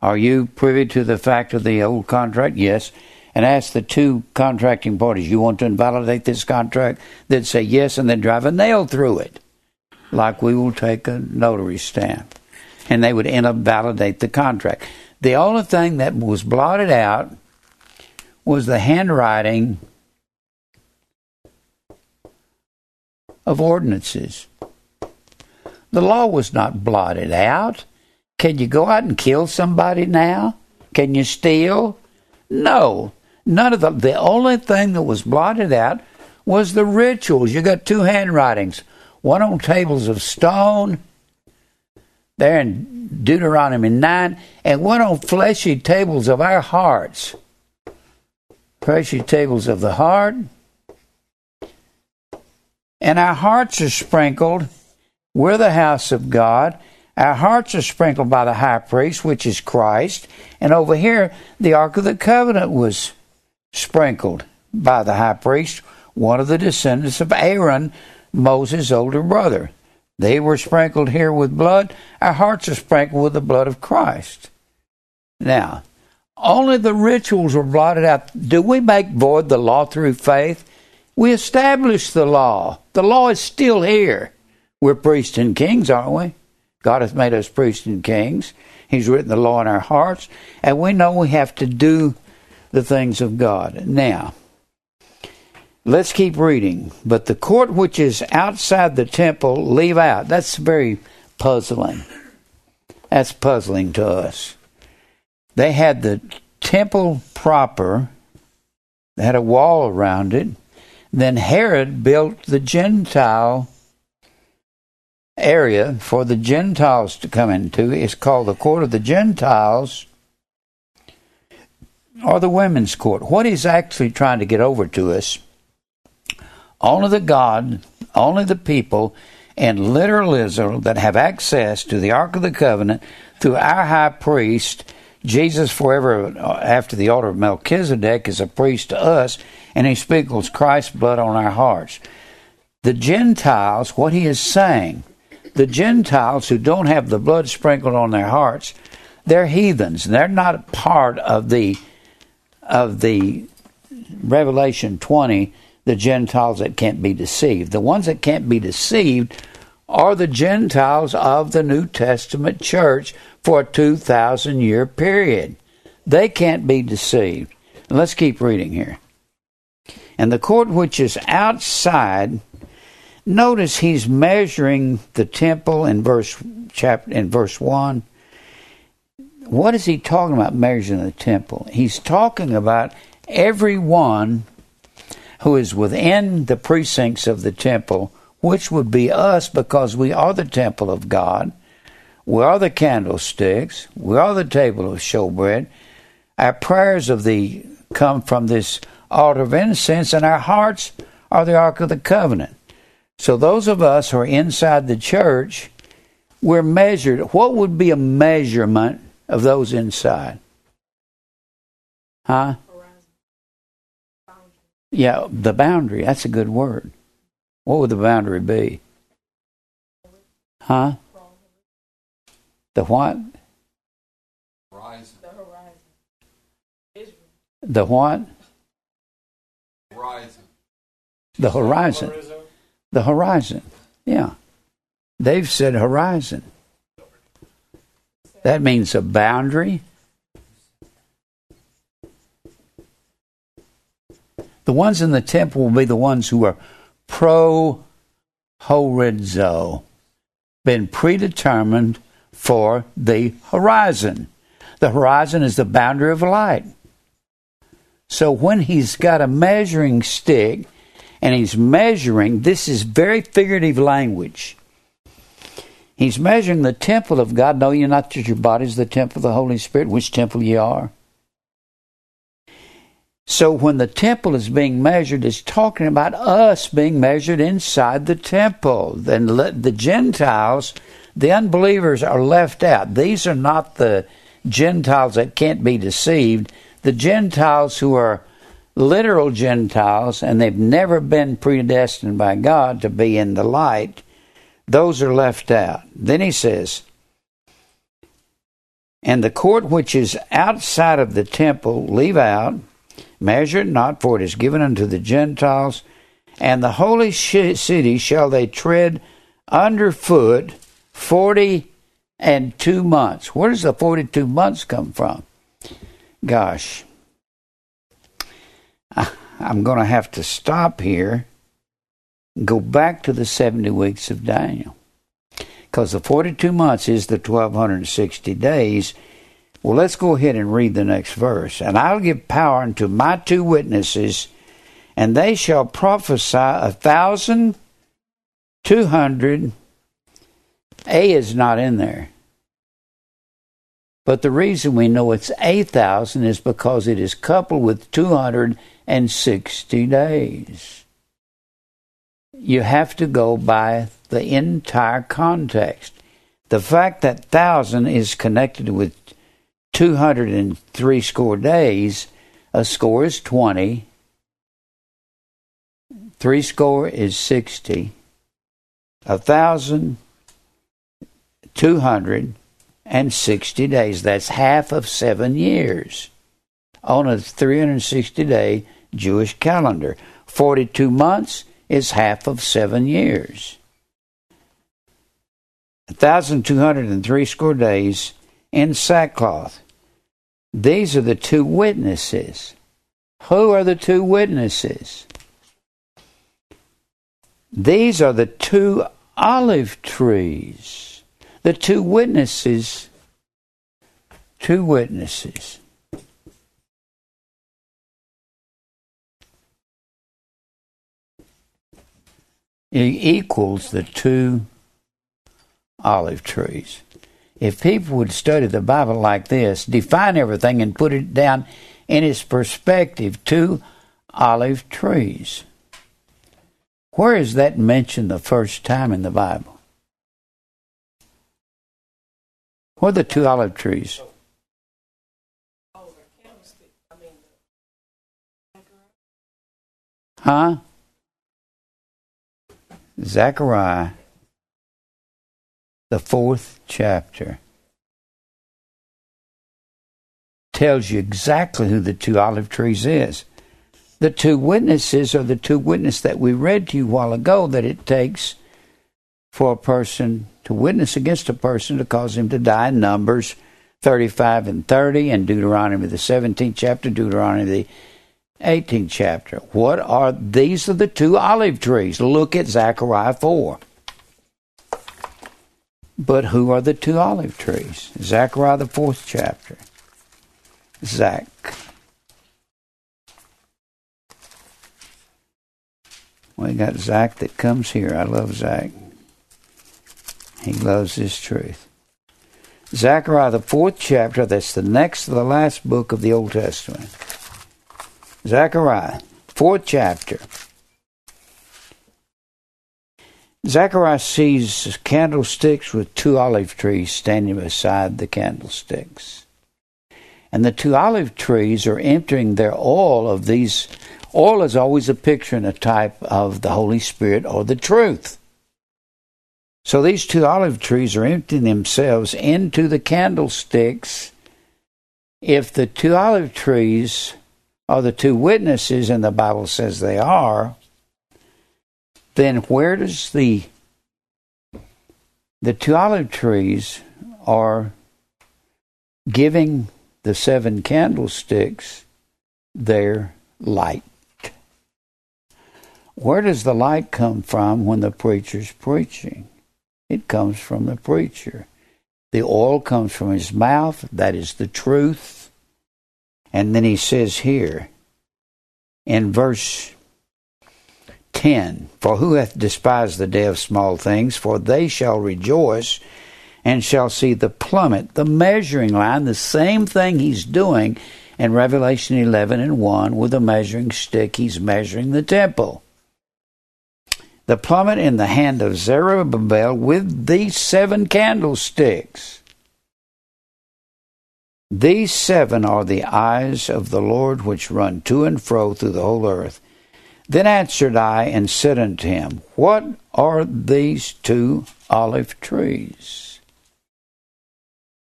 Are you privy to the fact of the old contract? Yes. And ask the two contracting parties, You want to invalidate this contract? They'd say yes, and then drive a nail through it, like we will take a notary stamp. And they would invalidate the contract. The only thing that was blotted out was the handwriting of ordinances. The law was not blotted out. Can you go out and kill somebody now? Can you steal? No. None of the the only thing that was blotted out was the rituals. You got two handwritings. One on tables of stone there in Deuteronomy 9, and one on fleshy tables of our hearts. Fleshy tables of the heart and our hearts are sprinkled. We're the house of God. Our hearts are sprinkled by the high priest, which is Christ. And over here, the Ark of the Covenant was sprinkled by the high priest, one of the descendants of Aaron, Moses' older brother. They were sprinkled here with blood. Our hearts are sprinkled with the blood of Christ. Now, only the rituals were blotted out. Do we make void the law through faith? We established the law. The law is still here. We're priests and kings, aren't we? God has made us priests and kings. He's written the law in our hearts, and we know we have to do the things of God. Now, let's keep reading. But the court which is outside the temple, leave out. That's very puzzling. That's puzzling to us. They had the temple proper, they had a wall around it, then Herod built the Gentile area for the Gentiles to come into. It's called the Court of the Gentiles or the Women's Court. What he's actually trying to get over to us only the God, only the people in literal Israel that have access to the Ark of the Covenant through our high priest Jesus forever after the order of Melchizedek is a priest to us, and he sprinkles Christ's blood on our hearts. The Gentiles, what he is saying, the Gentiles who don't have the blood sprinkled on their hearts, they're heathens. They're not part of the of the Revelation 20, the Gentiles that can't be deceived. The ones that can't be deceived are the Gentiles of the New Testament church for a 2,000 year period. They can't be deceived. Let's keep reading here. And the court which is outside, notice he's measuring the temple in verse chapter in verse one. What is he talking about measuring the temple? He's talking about everyone who is within the precincts of the temple, which would be us because we are the temple of God we are the candlesticks. We are the table of showbread. Our prayers of thee come from this altar of incense, and our hearts are the Ark of the Covenant. So those of us who are inside the church, we're measured. What would be a measurement of those inside? Huh? Yeah, the boundary. That's a good word. What would the boundary be? Huh? The what? Horizon. The horizon. Israel. The what? Horizon. The horizon. The horizon. Yeah. They've said horizon. That means a boundary. The ones in the temple will be the ones who are pro horizo, been predetermined for the horizon. The horizon is the boundary of light. So when he's got a measuring stick and he's measuring, this is very figurative language. He's measuring the temple of God. Know you not that your body is the temple of the Holy Spirit, which temple ye are. So when the temple is being measured, it's talking about us being measured inside the temple. Then the Gentiles, the unbelievers, are left out. These are not the Gentiles that can't be deceived. The Gentiles who are literal Gentiles and they've never been predestined by God to be in the light, those are left out. Then he says, and the court which is outside of the temple leave out Measure it not, for it is given unto the Gentiles, and the holy city shall they tread underfoot forty and two months. Where does the forty two months come from? Gosh, I'm going to have to stop here. Go back to the 70 weeks of Daniel. Because the 42 months is the 1260 days well, let's go ahead and read the next verse. And I'll give power unto my two witnesses, and they shall prophesy a thousand two hundred. A is not in there. But the reason we know it's a thousand is because it is coupled with 260 days. You have to go by the entire context. The fact that thousand is connected with 203 score days, a score is 20, three score is 60, a thousand, 260 days. That's half of seven years on a 360 day Jewish calendar. 42 months is half of seven years. 1,203 score days in sackcloth. These are the two witnesses. Who are the two witnesses? These are the two olive trees. The two witnesses. Two witnesses. It equals the two olive trees if people would study the Bible like this, define everything and put it down in its perspective, two olive trees. Where is that mentioned the first time in the Bible? Where are the two olive trees? Huh? Zechariah the fourth chapter tells you exactly who the two olive trees is. The two witnesses are the two witnesses that we read to you a while ago that it takes for a person to witness against a person to cause him to die. In Numbers 35 and 30 and Deuteronomy the 17th chapter, Deuteronomy the 18th chapter. What are these are the two olive trees. Look at Zechariah 4. But who are the two olive trees? Zechariah, the fourth chapter. Zach. We got Zach that comes here. I love Zach. He loves his truth. Zechariah, the fourth chapter, that's the next to the last book of the Old Testament. Zechariah, fourth chapter. Zacharias sees candlesticks with two olive trees standing beside the candlesticks. And the two olive trees are emptying their oil of these. Oil is always a picture and a type of the Holy Spirit or the truth. So these two olive trees are emptying themselves into the candlesticks. If the two olive trees are the two witnesses, and the Bible says they are, then where does the the two olive trees are giving the seven candlesticks their light. Where does the light come from when the preacher's preaching? It comes from the preacher. The oil comes from his mouth. That is the truth. And then he says here in verse 10 For who hath despised the day of small things? For they shall rejoice and shall see the plummet, the measuring line, the same thing he's doing in Revelation 11 and 1 with a measuring stick. He's measuring the temple. The plummet in the hand of Zerubbabel with these seven candlesticks. These seven are the eyes of the Lord which run to and fro through the whole earth. Then answered I and said unto him, What are these two olive trees?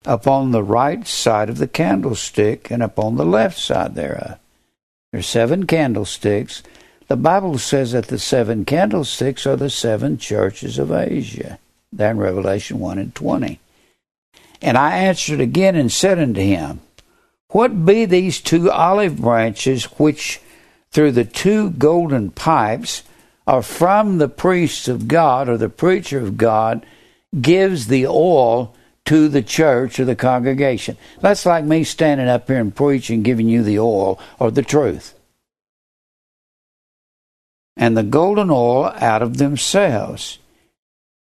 Upon the right side of the candlestick and upon the left side thereof. There are seven candlesticks. The Bible says that the seven candlesticks are the seven churches of Asia. There in Revelation 1 and 20. And I answered again and said unto him, What be these two olive branches which through the two golden pipes are from the priests of God or the preacher of God gives the oil to the church or the congregation. That's like me standing up here and preaching, giving you the oil or the truth. And the golden oil out of themselves.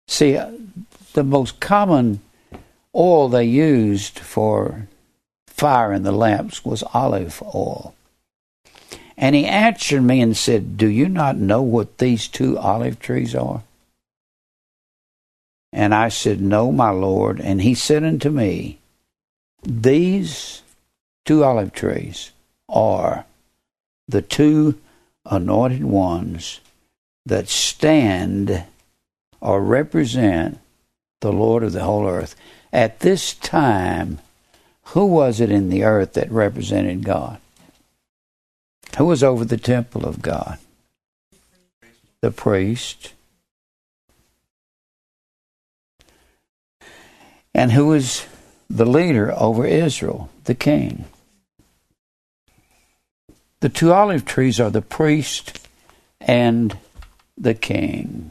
See, the most common oil they used for fire in the lamps was olive oil. And he answered me and said, Do you not know what these two olive trees are? And I said, No, my Lord. And he said unto me, These two olive trees are the two anointed ones that stand or represent the Lord of the whole earth. At this time, who was it in the earth that represented God? Who was over the temple of God? The priest. And who was the leader over Israel? The king. The two olive trees are the priest and the king.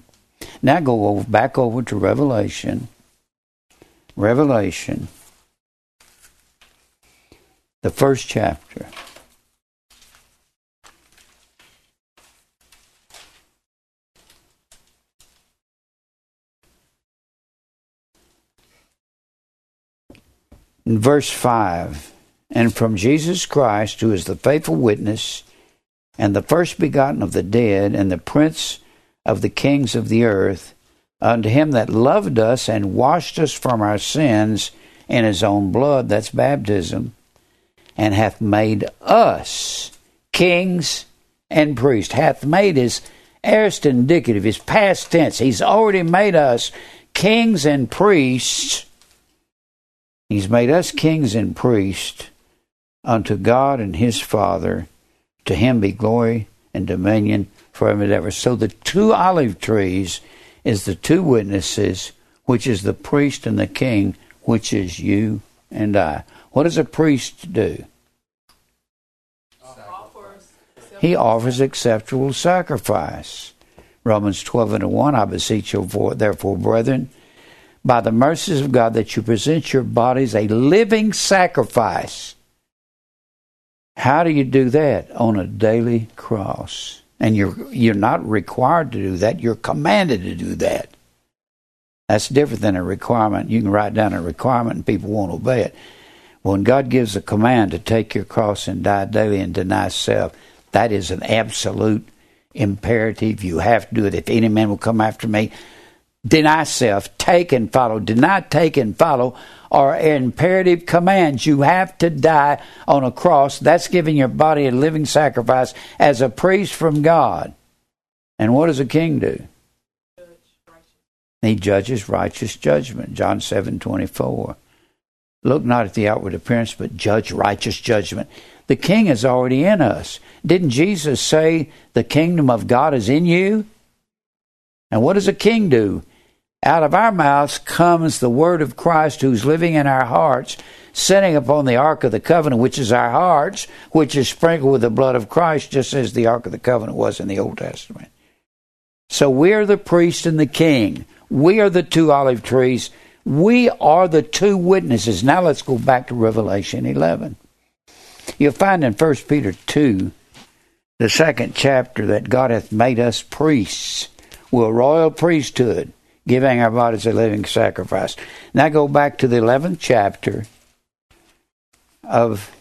Now go over, back over to Revelation. Revelation, the first chapter. In verse 5 And from Jesus Christ, who is the faithful witness, and the first begotten of the dead, and the prince of the kings of the earth, unto him that loved us and washed us from our sins in his own blood, that's baptism, and hath made us kings and priests. Hath made is aorist indicative, is past tense. He's already made us kings and priests He's made us kings and priests unto God and his Father. To him be glory and dominion forever and ever. So the two olive trees is the two witnesses, which is the priest and the king, which is you and I. What does a priest do? He offers acceptable sacrifice. Romans 12 and 1, I beseech you, therefore, brethren, by the mercies of God that you present your bodies a living sacrifice. How do you do that? On a daily cross. And you're you're not required to do that, you're commanded to do that. That's different than a requirement. You can write down a requirement and people won't obey it. When God gives a command to take your cross and die daily and deny self, that is an absolute imperative. You have to do it. If any man will come after me, deny self, take and follow. Deny, take, and follow are imperative commands. You have to die on a cross. That's giving your body a living sacrifice as a priest from God. And what does a king do? He judges righteous judgment. John seven twenty four. Look not at the outward appearance, but judge righteous judgment. The king is already in us. Didn't Jesus say the kingdom of God is in you? And what does a king do? Out of our mouths comes the word of Christ who's living in our hearts, sitting upon the Ark of the Covenant, which is our hearts, which is sprinkled with the blood of Christ, just as the Ark of the Covenant was in the Old Testament. So we're the priest and the king. We are the two olive trees. We are the two witnesses. Now let's go back to Revelation 11. You'll find in 1 Peter 2, the second chapter, that God hath made us priests. We're a royal priesthood, giving our bodies a living sacrifice. Now go back to the 11th chapter of.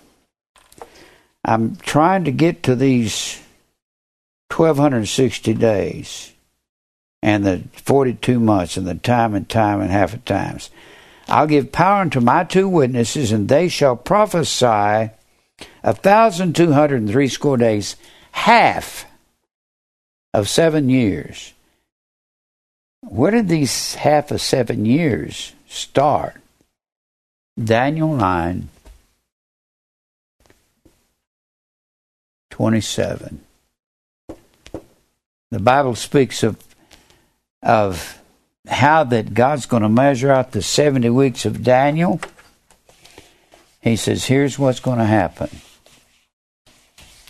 I'm trying to get to these 1260 days and the 42 months and the time and time and half of times. I'll give power unto my two witnesses, and they shall prophesy a thousand two hundred and three score days, half of seven years. Where did these half of seven years start? Daniel 9, 27. The Bible speaks of of how that God's going to measure out the 70 weeks of Daniel. He says, here's what's going to happen.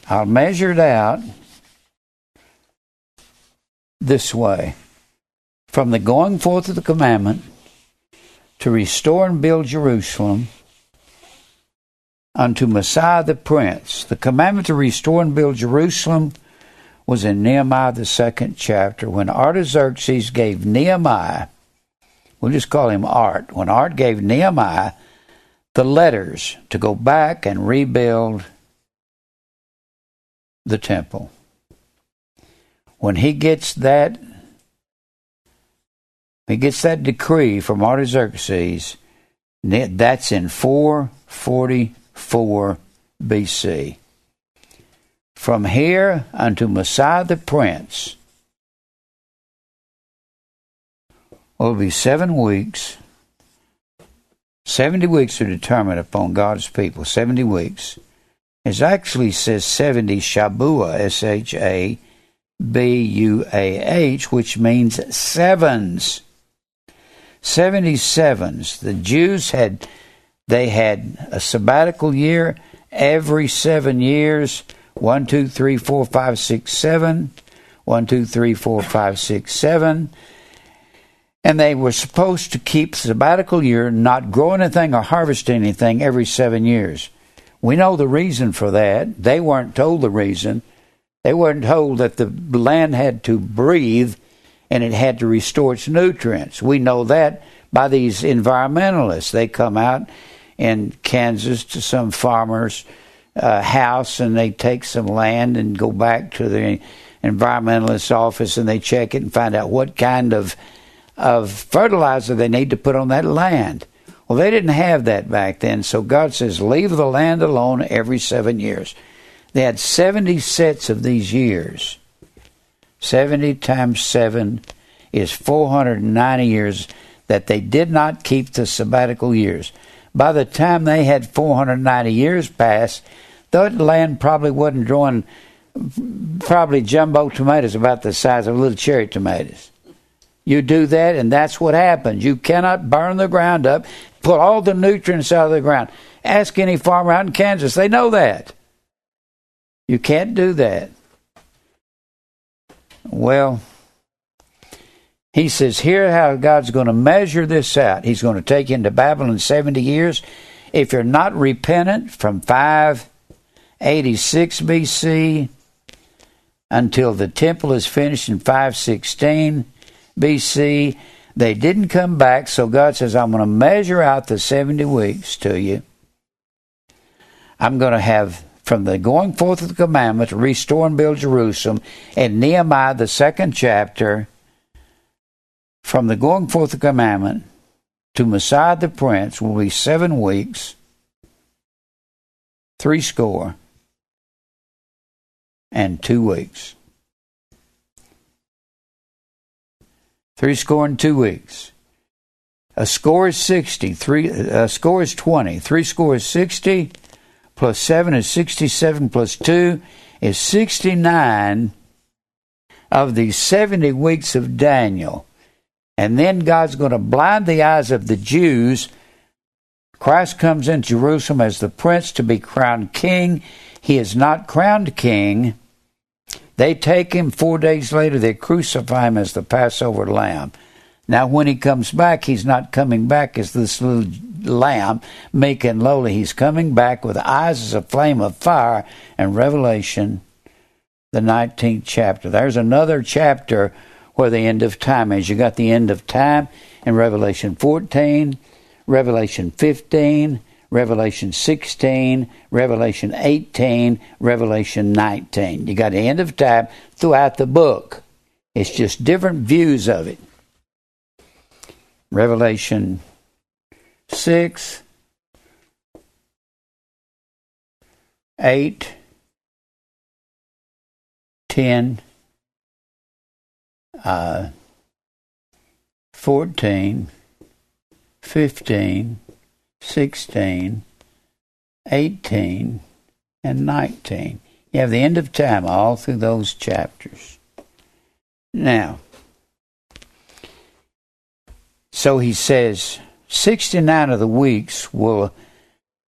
I'll measure it out this way from the going forth of the commandment to restore and build Jerusalem unto Messiah the Prince. The commandment to restore and build Jerusalem was in Nehemiah, the second chapter, when Artaxerxes gave Nehemiah, we'll just call him Art, when Art gave Nehemiah the letters to go back and rebuild the temple. When he gets that, he gets that decree from Artaxerxes, that's in 444 BC. From here unto Messiah the Prince will be seven weeks. Seventy weeks are determined upon God's people. Seventy weeks. It actually says seventy Shabua, S H A B U A H, which means sevens. Seventy sevens. The Jews had they had a sabbatical year every seven years one, two, three, four, five, six, seven. One, two, three, four, five, six, seven. And they were supposed to keep sabbatical year, not grow anything or harvest anything every seven years. We know the reason for that. They weren't told the reason. They weren't told that the land had to breathe and it had to restore its nutrients. We know that by these environmentalists. They come out in Kansas to some farmers uh, house and they take some land and go back to the environmentalist office and they check it and find out what kind of of fertilizer they need to put on that land. Well, they didn't have that back then, so God says, leave the land alone every seven years. They had 70 sets of these years. 70 times 7 is 490 years that they did not keep the sabbatical years. By the time they had 490 years pass, that land probably wasn't growing probably jumbo tomatoes about the size of little cherry tomatoes. You do that, and that's what happens. You cannot burn the ground up, put all the nutrients out of the ground. Ask any farmer out in Kansas, they know that. You can't do that. Well, he says, here how God's going to measure this out. He's going to take you into Babylon 70 years. If you're not repentant from 586 BC until the temple is finished in 516 BC. They didn't come back, so God says, I'm going to measure out the 70 weeks to you. I'm going to have from the going forth of the commandment to restore and build Jerusalem. In Nehemiah, the second chapter, from the going forth of the commandment to Messiah the Prince will be seven weeks, three score and two weeks. Three score and two weeks. A score is 60. Three, a score is 20. Three score is 60. Plus 7 is 67. Plus 2 is 69 of the 70 weeks of Daniel. And then God's going to blind the eyes of the Jews. Christ comes into Jerusalem as the prince to be crowned king he is not crowned king They take him four days later, they crucify him as the Passover lamb. Now, when he comes back, he's not coming back as this little lamb, meek and lowly. He's coming back with eyes as a flame of fire. And Revelation, the 19th chapter. There's another chapter where the end of time is. You got the end of time in Revelation 14, Revelation 15, Revelation 16, Revelation 18, Revelation 19. You got the end of time throughout the book. It's just different views of it. Revelation 6, 8, 10, uh, 14, 15, 16, 18, and 19. You have the end of time all through those chapters. Now, so he says 69 of the weeks will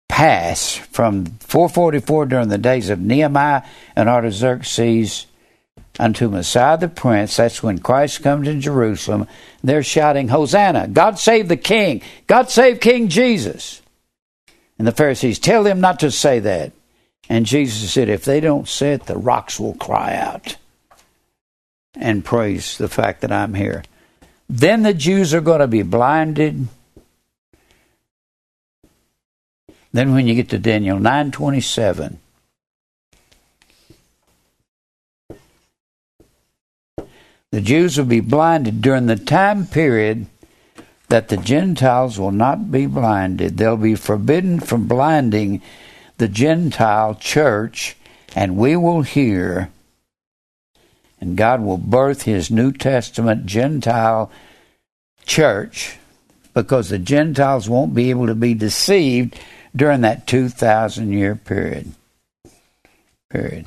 pass from 444 during the days of Nehemiah and Artaxerxes unto Messiah the Prince. That's when Christ comes in Jerusalem. They're shouting, Hosanna! God save the King! God save King Jesus! And the Pharisees, tell them not to say that. And Jesus said, if they don't say it, the rocks will cry out and praise the fact that I'm here. Then the Jews are going to be blinded. Then when you get to Daniel 9:27 the Jews will be blinded during the time period that the Gentiles will not be blinded. They'll be forbidden from blinding the Gentile church and we will hear and God will birth his New Testament Gentile church because the Gentiles won't be able to be deceived during that 2,000 year period. Period.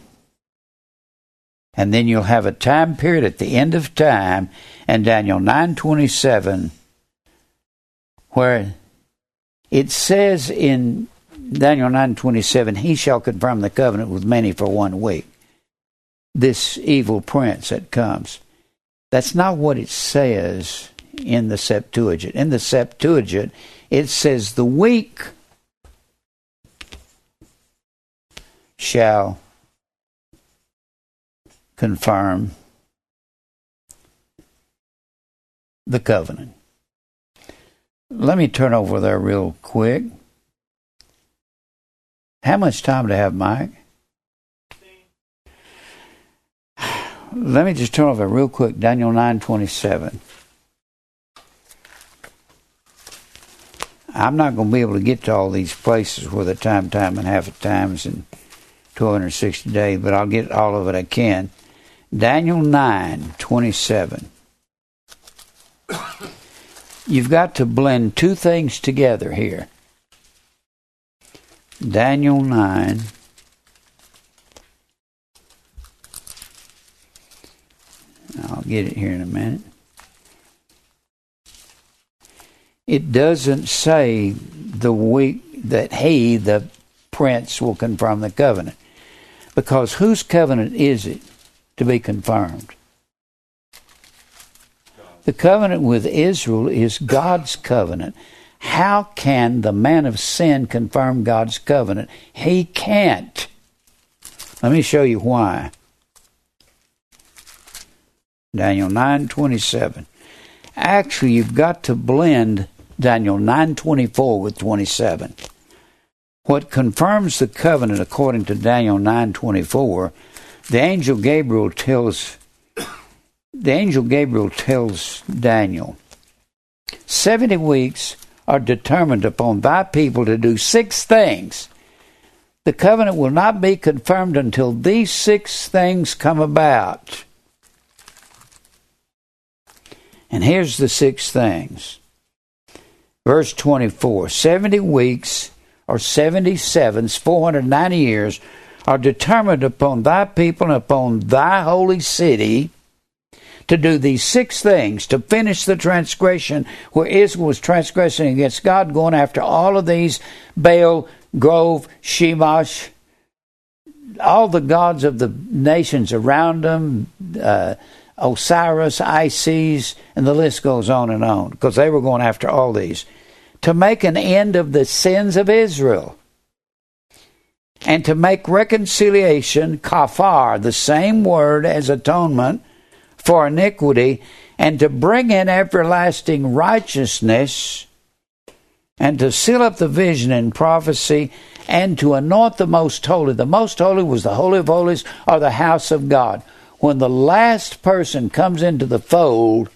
And then you'll have a time period at the end of time, and Daniel 9:27 where it says in Daniel 9:27 he shall confirm the covenant with many for one week this evil prince that comes. That's not what it says in the Septuagint. In the Septuagint, it says the weak shall confirm the covenant. Let me turn over there real quick. How much time do I have, Mike? let me just turn over real quick Daniel 9:27. I'm not going to be able to get to all these places where the time, time, and half of times in 260 days, but I'll get all of it I can. Daniel 9:27. You've got to blend two things together here. Daniel 9 I'll get it here in a minute. It doesn't say the week that he, the prince, will confirm the covenant. Because whose covenant is it to be confirmed? The covenant with Israel is God's covenant. How can the man of sin confirm God's covenant? He can't. Let me show you why. Daniel 9:27. Actually, you've got to blend Daniel 9:24 with 27. What confirms the covenant according to Daniel 9:24, the angel Gabriel tells the angel Gabriel tells Daniel, 70 weeks are determined upon thy people to do six things. The covenant will not be confirmed until these six things come about. And here's the six things. Verse 24 70 weeks or 77s, 490 years, are determined upon thy people and upon thy holy city to do these six things to finish the transgression where Israel was transgressing against God, going after all of these Baal, Grove, Shamash, all the gods of the nations around them, uh, Osiris, Isis, and the list goes on and on, because they were going after all these, to make an end of the sins of Israel and to make reconciliation, kafar, the same word as atonement for iniquity, and to bring in everlasting righteousness, and to seal up the vision and prophecy, and to anoint the most holy. The most holy was the Holy of Holies or the house of God. When the last person comes into the fold,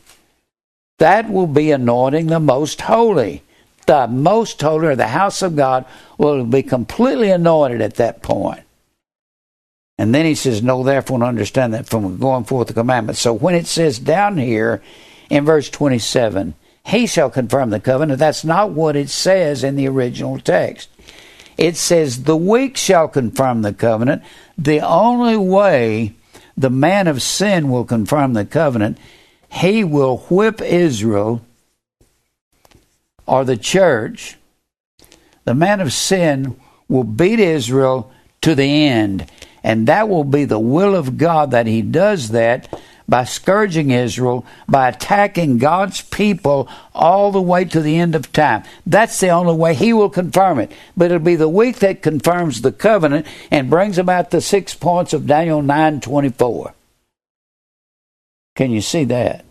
that will be anointing the most holy the most holy or the house of God will be completely anointed at that point. And then he says, No, therefore, understand that from going forth the commandments. So when it says down here in verse 27, he shall confirm the covenant, that's not what it says in the original text. It says, The weak shall confirm the covenant. The only way the man of sin will confirm the covenant, he will whip Israel or the church, the man of sin will beat Israel to the end. And that will be the will of God that he does that by scourging Israel, by attacking God's people all the way to the end of time. That's the only way he will confirm it. But it'll be the week that confirms the covenant and brings about the six points of Daniel 9:24. Can you see that?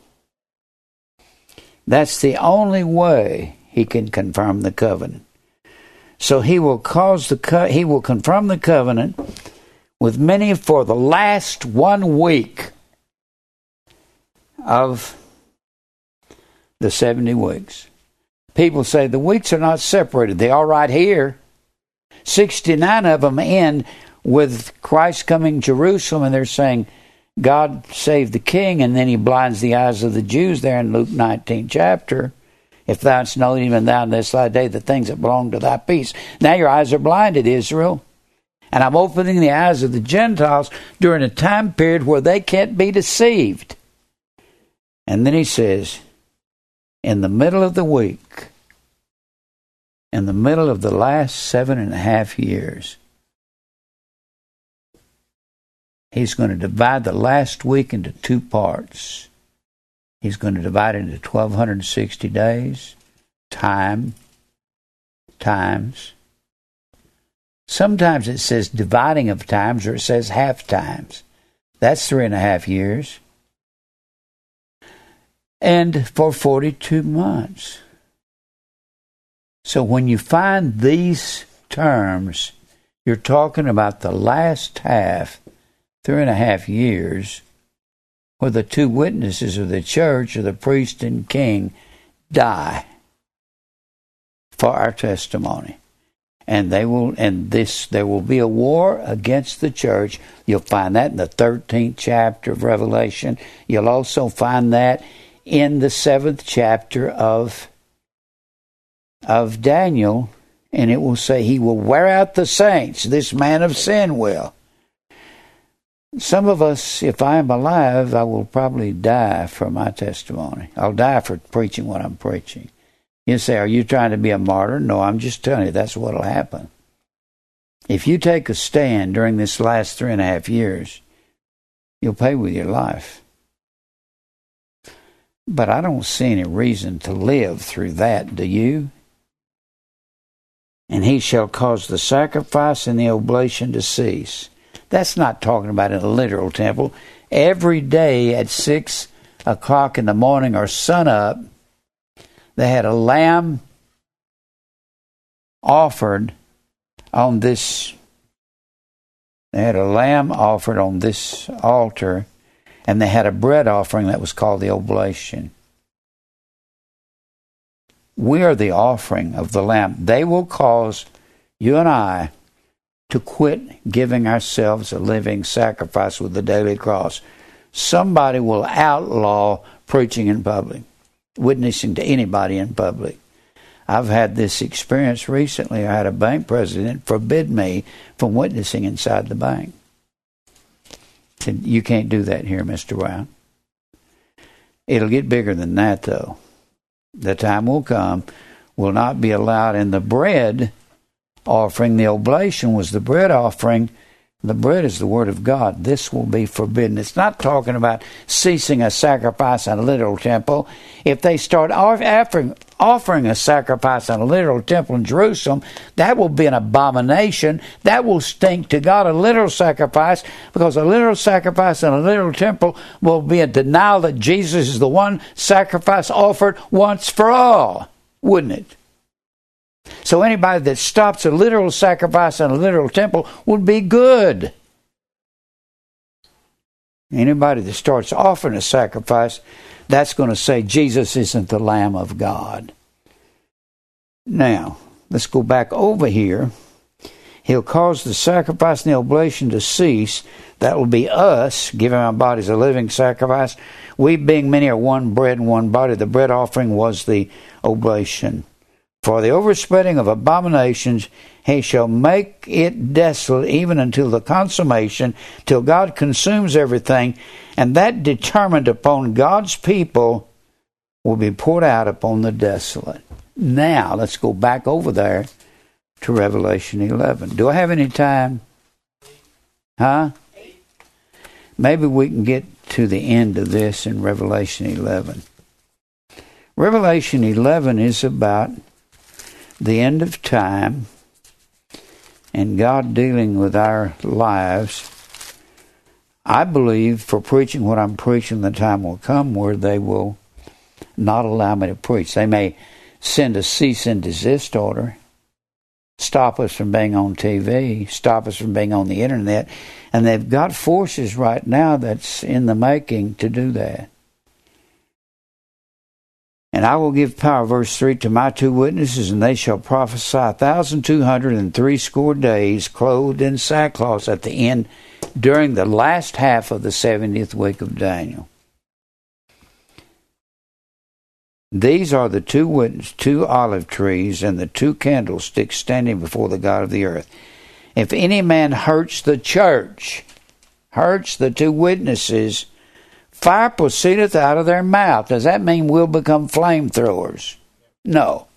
That's the only way he can confirm the covenant. So he will cause the co- he will confirm the covenant with many for the last one week of the 70 weeks. People say the weeks are not separated. They are right here. 69 of them end with Christ coming to Jerusalem and they're saying God saved the king and then he blinds the eyes of the Jews there in Luke 19 chapter. If thou hadst known even thou in this thy day the things that belong to thy peace. Now your eyes are blinded, Israel. And I'm opening the eyes of the Gentiles during a time period where they can't be deceived. And then he says, in the middle of the week, in the middle of the last seven and a half years, he's going to divide the last week into two parts. He's going to divide it into 1260 days, time, times. Sometimes it says dividing of times or it says half times. That's three and a half years. And for 42 months. So when you find these terms, you're talking about the last half, three and a half years where the two witnesses of the church, or the priest and king, die for our testimony. And they will and this there will be a war against the church. You'll find that in the thirteenth chapter of Revelation. You'll also find that in the seventh chapter of of Daniel, and it will say he will wear out the saints, this man of sin will. Some of us, if I am alive, I will probably die for my testimony. I'll die for preaching what I'm preaching. You say, Are you trying to be a martyr? No, I'm just telling you that's what'll happen. If you take a stand during this last three and a half years, you'll pay with your life. But I don't see any reason to live through that, do you? And he shall cause the sacrifice and the oblation to cease that's not talking about a literal temple. Every day at six o'clock in the morning or sun up, they had a lamb offered on this. They had a lamb offered on this altar, and they had a bread offering that was called the oblation. We are the offering of the lamb. They will cause you and I to quit giving ourselves a living sacrifice with the daily cross. Somebody will outlaw preaching in public, witnessing to anybody in public. I've had this experience recently. I had a bank president forbid me from witnessing inside the bank. Said, You can't do that here, Mr. Brown. It'll get bigger than that, though. The time will come, will not be allowed, and the bread offering, the oblation was the bread offering The bread is the word of God. This will be forbidden. It's not talking about ceasing a sacrifice in a literal temple. If they start offering, offering a sacrifice in a literal temple in Jerusalem, that will be an abomination. That will stink to God. A literal sacrifice, because a literal sacrifice in a literal temple will be a denial that Jesus is the one sacrifice offered once for all, wouldn't it? So anybody that stops a literal sacrifice in a literal temple would be good. Anybody that starts offering a sacrifice, that's going to say Jesus isn't the Lamb of God. Now, let's go back over here. He'll cause the sacrifice and the oblation to cease. That will be us giving our bodies a living sacrifice. We, being many, are one bread and one body. The bread offering was the oblation. For the overspreading of abominations, he shall make it desolate even until the consummation, till God consumes everything, and that determined upon God's people will be poured out upon the desolate. Now, let's go back over there to Revelation 11. Do I have any time? Huh? Maybe we can get to the end of this in Revelation 11. Revelation 11 is about the end of time and God dealing with our lives, I believe for preaching what I'm preaching, the time will come where they will not allow me to preach. They may send a cease and desist order, stop us from being on TV, stop us from being on the internet, and they've got forces right now that's in the making to do that. And I will give power, verse 3, to my two witnesses, and they shall prophesy a thousand two hundred and threescore days, clothed in sackcloth at the end, during the last half of the seventieth week of Daniel. These are the two witnesses, two olive trees, and the two candlesticks standing before the God of the earth. If any man hurts the church, hurts the two witnesses, Fire proceedeth out of their mouth. Does that mean we'll become flamethrowers? No.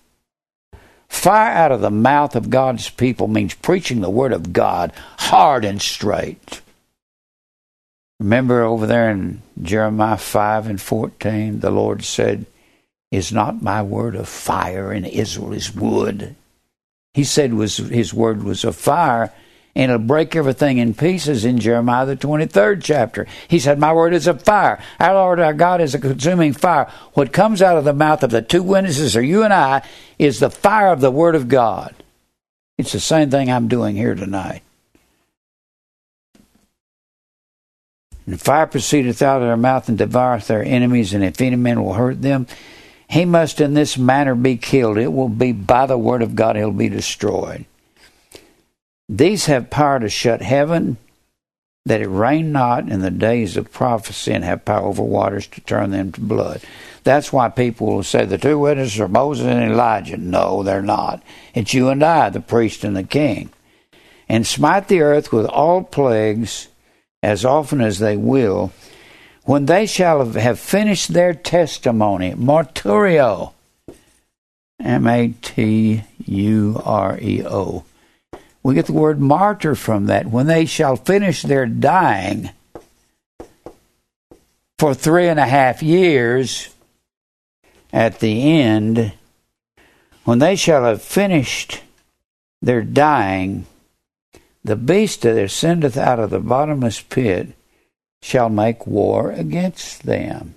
Fire out of the mouth of God's people means preaching the word of God hard and straight. Remember over there in Jeremiah 5 and 14, the Lord said, Is not my word of fire and Israel is wood? He said was his word was of fire and it'll break everything in pieces in Jeremiah the 23rd chapter. He said, My word is a fire. Our Lord our God is a consuming fire. What comes out of the mouth of the two witnesses, or you and I, is the fire of the word of God. It's the same thing I'm doing here tonight. And fire proceedeth out of their mouth and devoureth their enemies, and if any man will hurt them, he must in this manner be killed. It will be by the word of God, he'll be destroyed. These have power to shut heaven, that it rain not in the days of prophecy, and have power over waters to turn them to blood. That's why people will say the two witnesses are Moses and Elijah. No, they're not. It's you and I, the priest and the king. And smite the earth with all plagues as often as they will, when they shall have finished their testimony. Marturio. M A T U R E O. We get the word martyr from that. When they shall finish their dying for three and a half years at the end, when they shall have finished their dying, the beast that ascendeth out of the bottomless pit shall make war against them.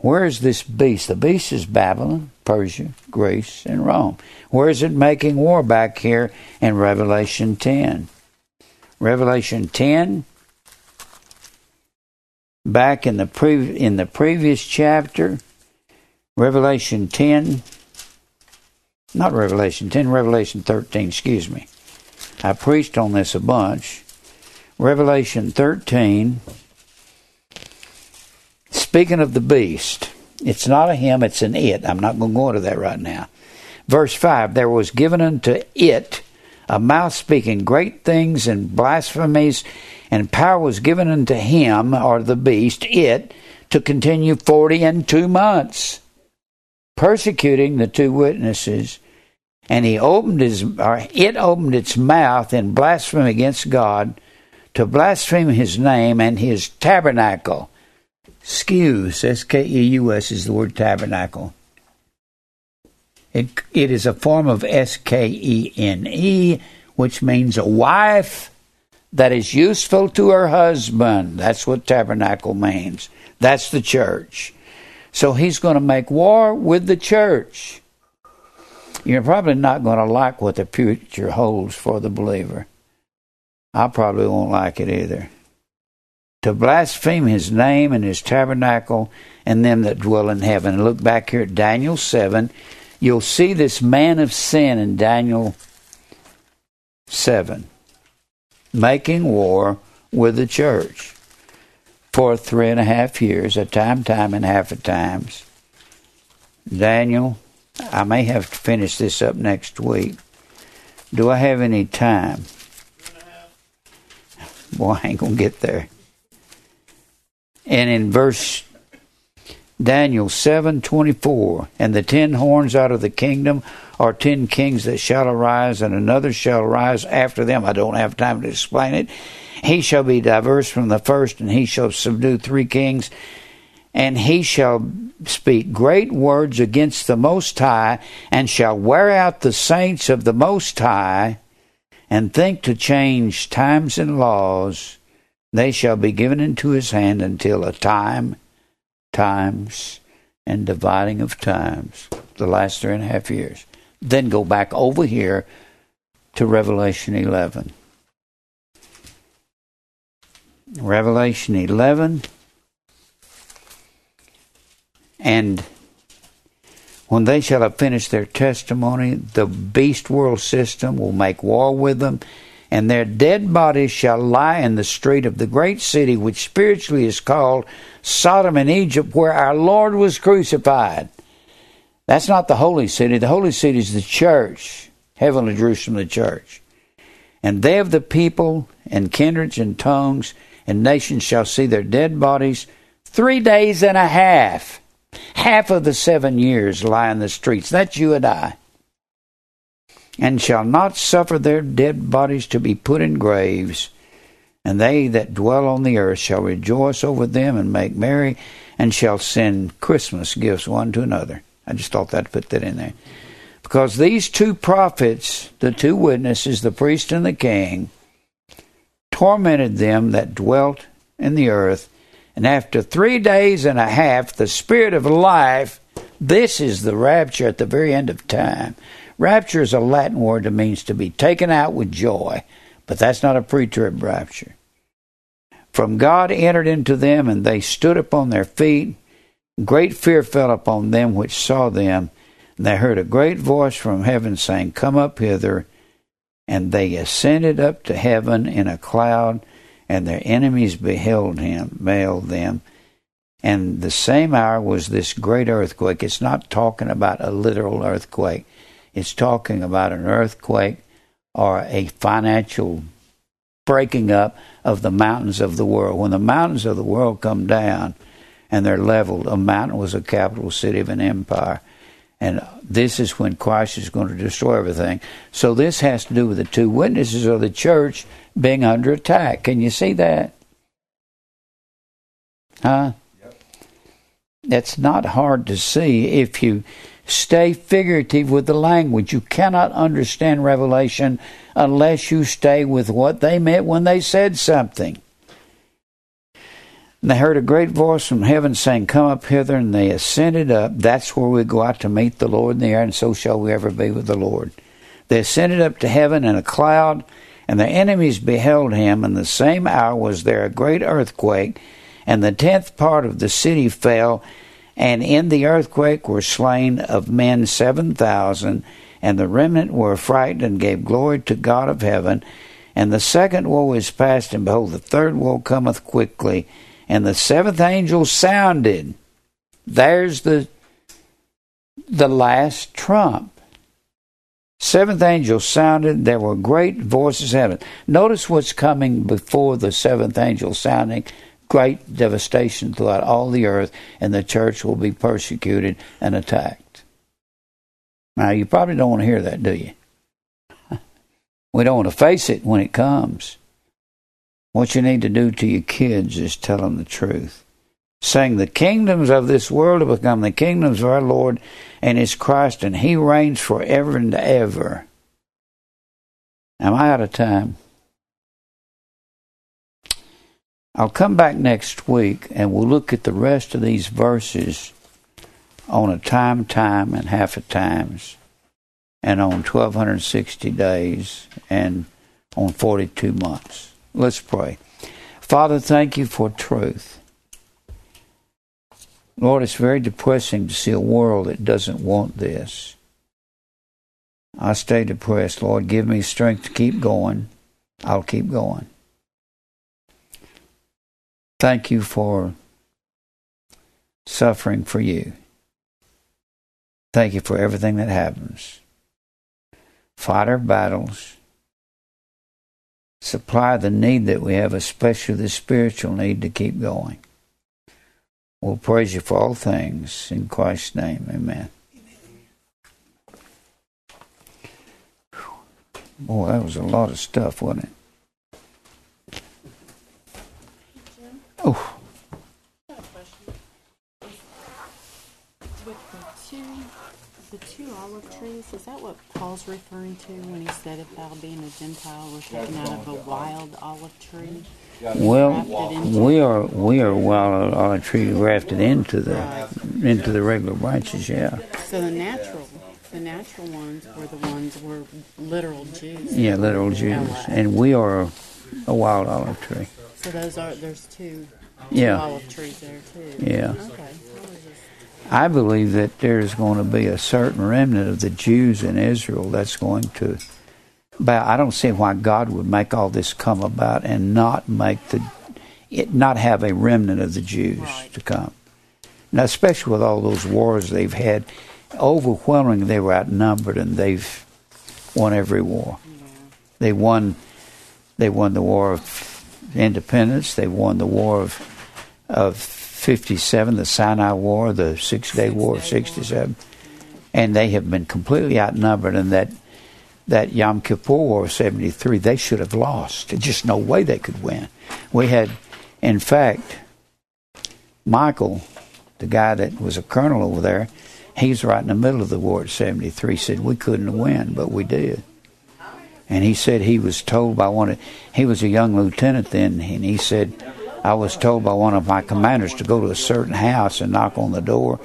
Where is this beast? The beast is Babylon, Persia, Greece, and Rome. Where is it making war back here in Revelation 10? Revelation 10, back in the, pre- in the previous chapter, Revelation 10, not Revelation 10, Revelation 13, excuse me. I preached on this a bunch. Revelation 13, Speaking of the beast, it's not a him, it's an it. I'm not going to go into that right now. Verse 5 There was given unto it a mouth speaking great things and blasphemies, and power was given unto him, or the beast, it, to continue forty and two months, persecuting the two witnesses and he opened his, or it opened its mouth in blasphemy against God to blaspheme his name and his tabernacle. Skews, S K E U S is the word tabernacle. It, it is a form of S K E N E, which means a wife that is useful to her husband. That's what tabernacle means. That's the church. So he's going to make war with the church. You're probably not going to like what the future holds for the believer. I probably won't like it either. To blaspheme his name and his tabernacle and them that dwell in heaven. Look back here at Daniel 7. You'll see this man of sin in Daniel 7 making war with the church for three and a half years, a time, time, and half a times. Daniel, I may have to finish this up next week. Do I have any time? Boy, I ain't gonna get there. And in verse Daniel seven twenty four, and the ten horns out of the kingdom are ten kings that shall arise, and another shall arise after them. I don't have time to explain it. He shall be diverse from the first, and he shall subdue three kings, and he shall speak great words against the Most High, and shall wear out the saints of the Most High and think to change times and laws, they shall be given into his hand until a time, times, and dividing of times, the last three and a half years. Then go back over here to Revelation 11. Revelation 11. And when they shall have finished their testimony, the beast world system will make war with them, and their dead bodies shall lie in the street of the great city, which spiritually is called Sodom and Egypt, where our Lord was crucified. That's not the holy city. The holy city is the church, heavenly Jerusalem, the church. And they of the people and kindreds and tongues and nations shall see their dead bodies three days and a half half of the seven years lie in the streets. That's you and I. And shall not suffer their dead bodies to be put in graves. And they that dwell on the earth shall rejoice over them and make merry, and shall send Christmas gifts one to another. I just thought that put that in there. Because these two prophets, the two witnesses, the priest and the king, tormented them that dwelt in the earth and after three days and a half, the Spirit of life, this is the rapture at the very end of time. Rapture is a Latin word that means to be taken out with joy, but that's not a pre trib rapture. From God entered into them, and they stood upon their feet. Great fear fell upon them which saw them. And they heard a great voice from heaven saying, Come up hither. And they ascended up to heaven in a cloud and their enemies beheld him, beheld them. And the same hour was this great earthquake. It's not talking about a literal earthquake. It's talking about an earthquake or a financial breaking up of the mountains of the world. When the mountains of the world come down and they're leveled, a mountain was a capital city of an empire. And this is when Christ is going to destroy everything. So this has to do with the two witnesses of the church being under attack. Can you see that? Huh? Yep. It's not hard to see if you stay figurative with the language. You cannot understand Revelation unless you stay with what they meant when they said something. And they heard a great voice from heaven saying, Come up hither, and they ascended up. That's where we go out to meet the Lord in the air, and so shall we ever be with the Lord. They ascended up to heaven in a cloud, and the enemies beheld him, and the same hour was there a great earthquake, and the tenth part of the city fell, and in the earthquake were slain of men seven thousand, and the remnant were frightened and gave glory to God of heaven. And the second woe is past, and behold, the third woe cometh quickly. And the seventh angel sounded. There's the the last trump. Seventh angel sounded, there were great voices in heaven. Notice what's coming before the seventh angel sounding great devastation throughout all the earth, and the church will be persecuted and attacked. Now, you probably don't want to hear that, do you? We don't want to face it when it comes. What you need to do to your kids is tell them the truth. Saying the kingdoms of this world have become the kingdoms of our Lord and His Christ, and He reigns forever and ever. Am I out of time? I'll come back next week and we'll look at the rest of these verses on a time, time, and half a times, and on 1260 days, and on 42 months. Let's pray. Father, thank you for truth. Lord, it's very depressing to see a world that doesn't want this. I stay depressed. Lord, give me strength to keep going. I'll keep going. Thank you for suffering for you. Thank you for everything that happens. Fight our battles. Supply the need that we have, especially the spiritual need to keep going. We'll praise you for all things. In Christ's name, amen. Boy, that was a lot of stuff, wasn't it? Oh, I have a question. With the two, the two olive trees, is that what Paul's referring to when he said about being a Gentile, we're taken out of a wild olive tree? well, we are we are wild olive tree grafted into the into the regular branches. Yeah, So the natural, the natural ones were the ones were literal Jews. yeah, literal Jews, and we are a wild olive tree. So those are there's two, two Yeah. olive trees there too. Yeah. Okay. I I believe that there's going to be a certain remnant of the Jews in Israel that's going to. But I don't see why God would make all this come about and not make the it not have a remnant of the Jews Right. to come. Now, especially with all those wars they've had, overwhelmingly they were outnumbered and they've won every war. Yeah. They won. They won the war of independence. They won the war of of fifty seven, the Sinai War, the Six Day War of sixty seven, and they have been completely outnumbered. And that that Yom Kippur War of seventy three, they should have lost. There's just no way they could win. We had, in fact, Michael, the guy that was a colonel over there, he's right in the middle of the war at 73, said we couldn't win, but we did. And he said he was told by one of, he was a young lieutenant then, and he said, I was told by one of my commanders to go to a certain house and knock on the door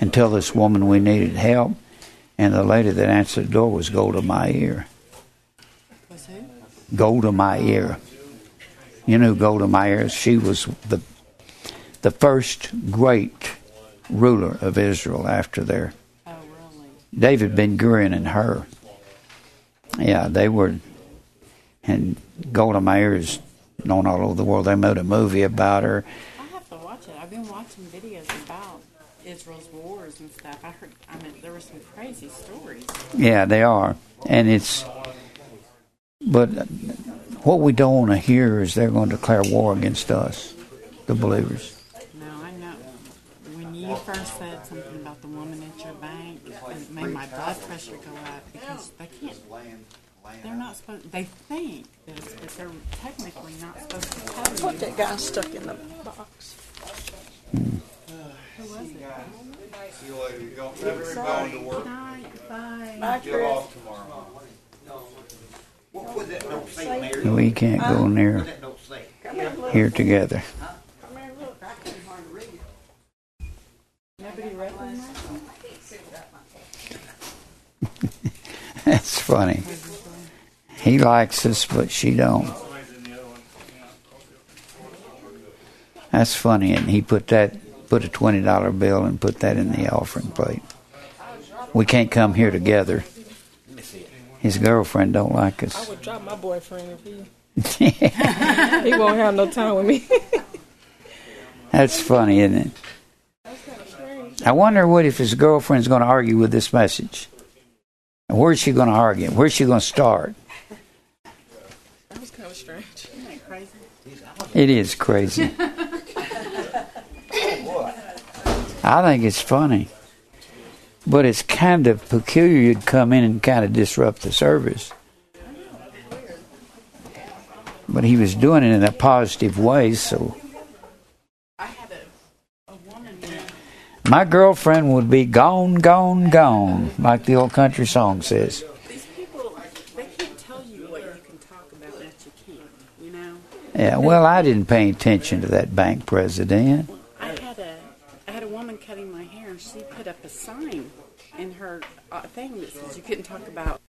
and tell this woman we needed help. And the lady that answered the door was Golda Meir. Was who? Golda Meir. You know who Golda Meir? She was the the first great ruler of Israel after their Oh, really? David Ben Gurion and her. Yeah, they were, and Golda Meir is known all over the world. They made a movie about her. I have to watch it. I've been watching videos about Israel's wars and stuff. I heard. I mean, there were some crazy stories. Yeah, they are, and it's. But what we don't want to hear is they're going to declare war against us, the believers. No, I know. When you first said something about the woman at your bank, it made my blood pressure go up because they can't. They're not supposed. They think this, but they're technically not supposed to tell What you. that guy stuck in the box? Who was it? See you later. You don't ever going to Good work. night. Bye. Bye, Get Chris. off tomorrow. What would that note say, Mary? We can't go near What that note say? Come here, look. here together. Come here, look. I couldn't hardly read it. Nobody read them? That's funny. He likes us, but she don't. That's funny, and he put that put a twenty dollar bill and put that in the offering plate. We can't come here together. Let me see it. His girlfriend don't like us. I would drop my boyfriend if he he won't have no time with me. That's funny, isn't it? That's kind of strange. I wonder what if his girlfriend's going to argue with this message. And where's she going to argue? Where's she going to start? That was kind of strange. Isn't that crazy? It is crazy. I think it's funny. But it's kind of peculiar you'd come in and kind of disrupt the service. But he was doing it in a positive way, so I had a, a woman there. My girlfriend would be gone, gone, gone, like the old country song says. These people, they can't tell you what you can talk about what you can't, you know? Yeah, well, I didn't pay attention to that bank president. I had a I had a woman cutting my hair, and she put up a sign in her uh, thing that says you couldn't talk about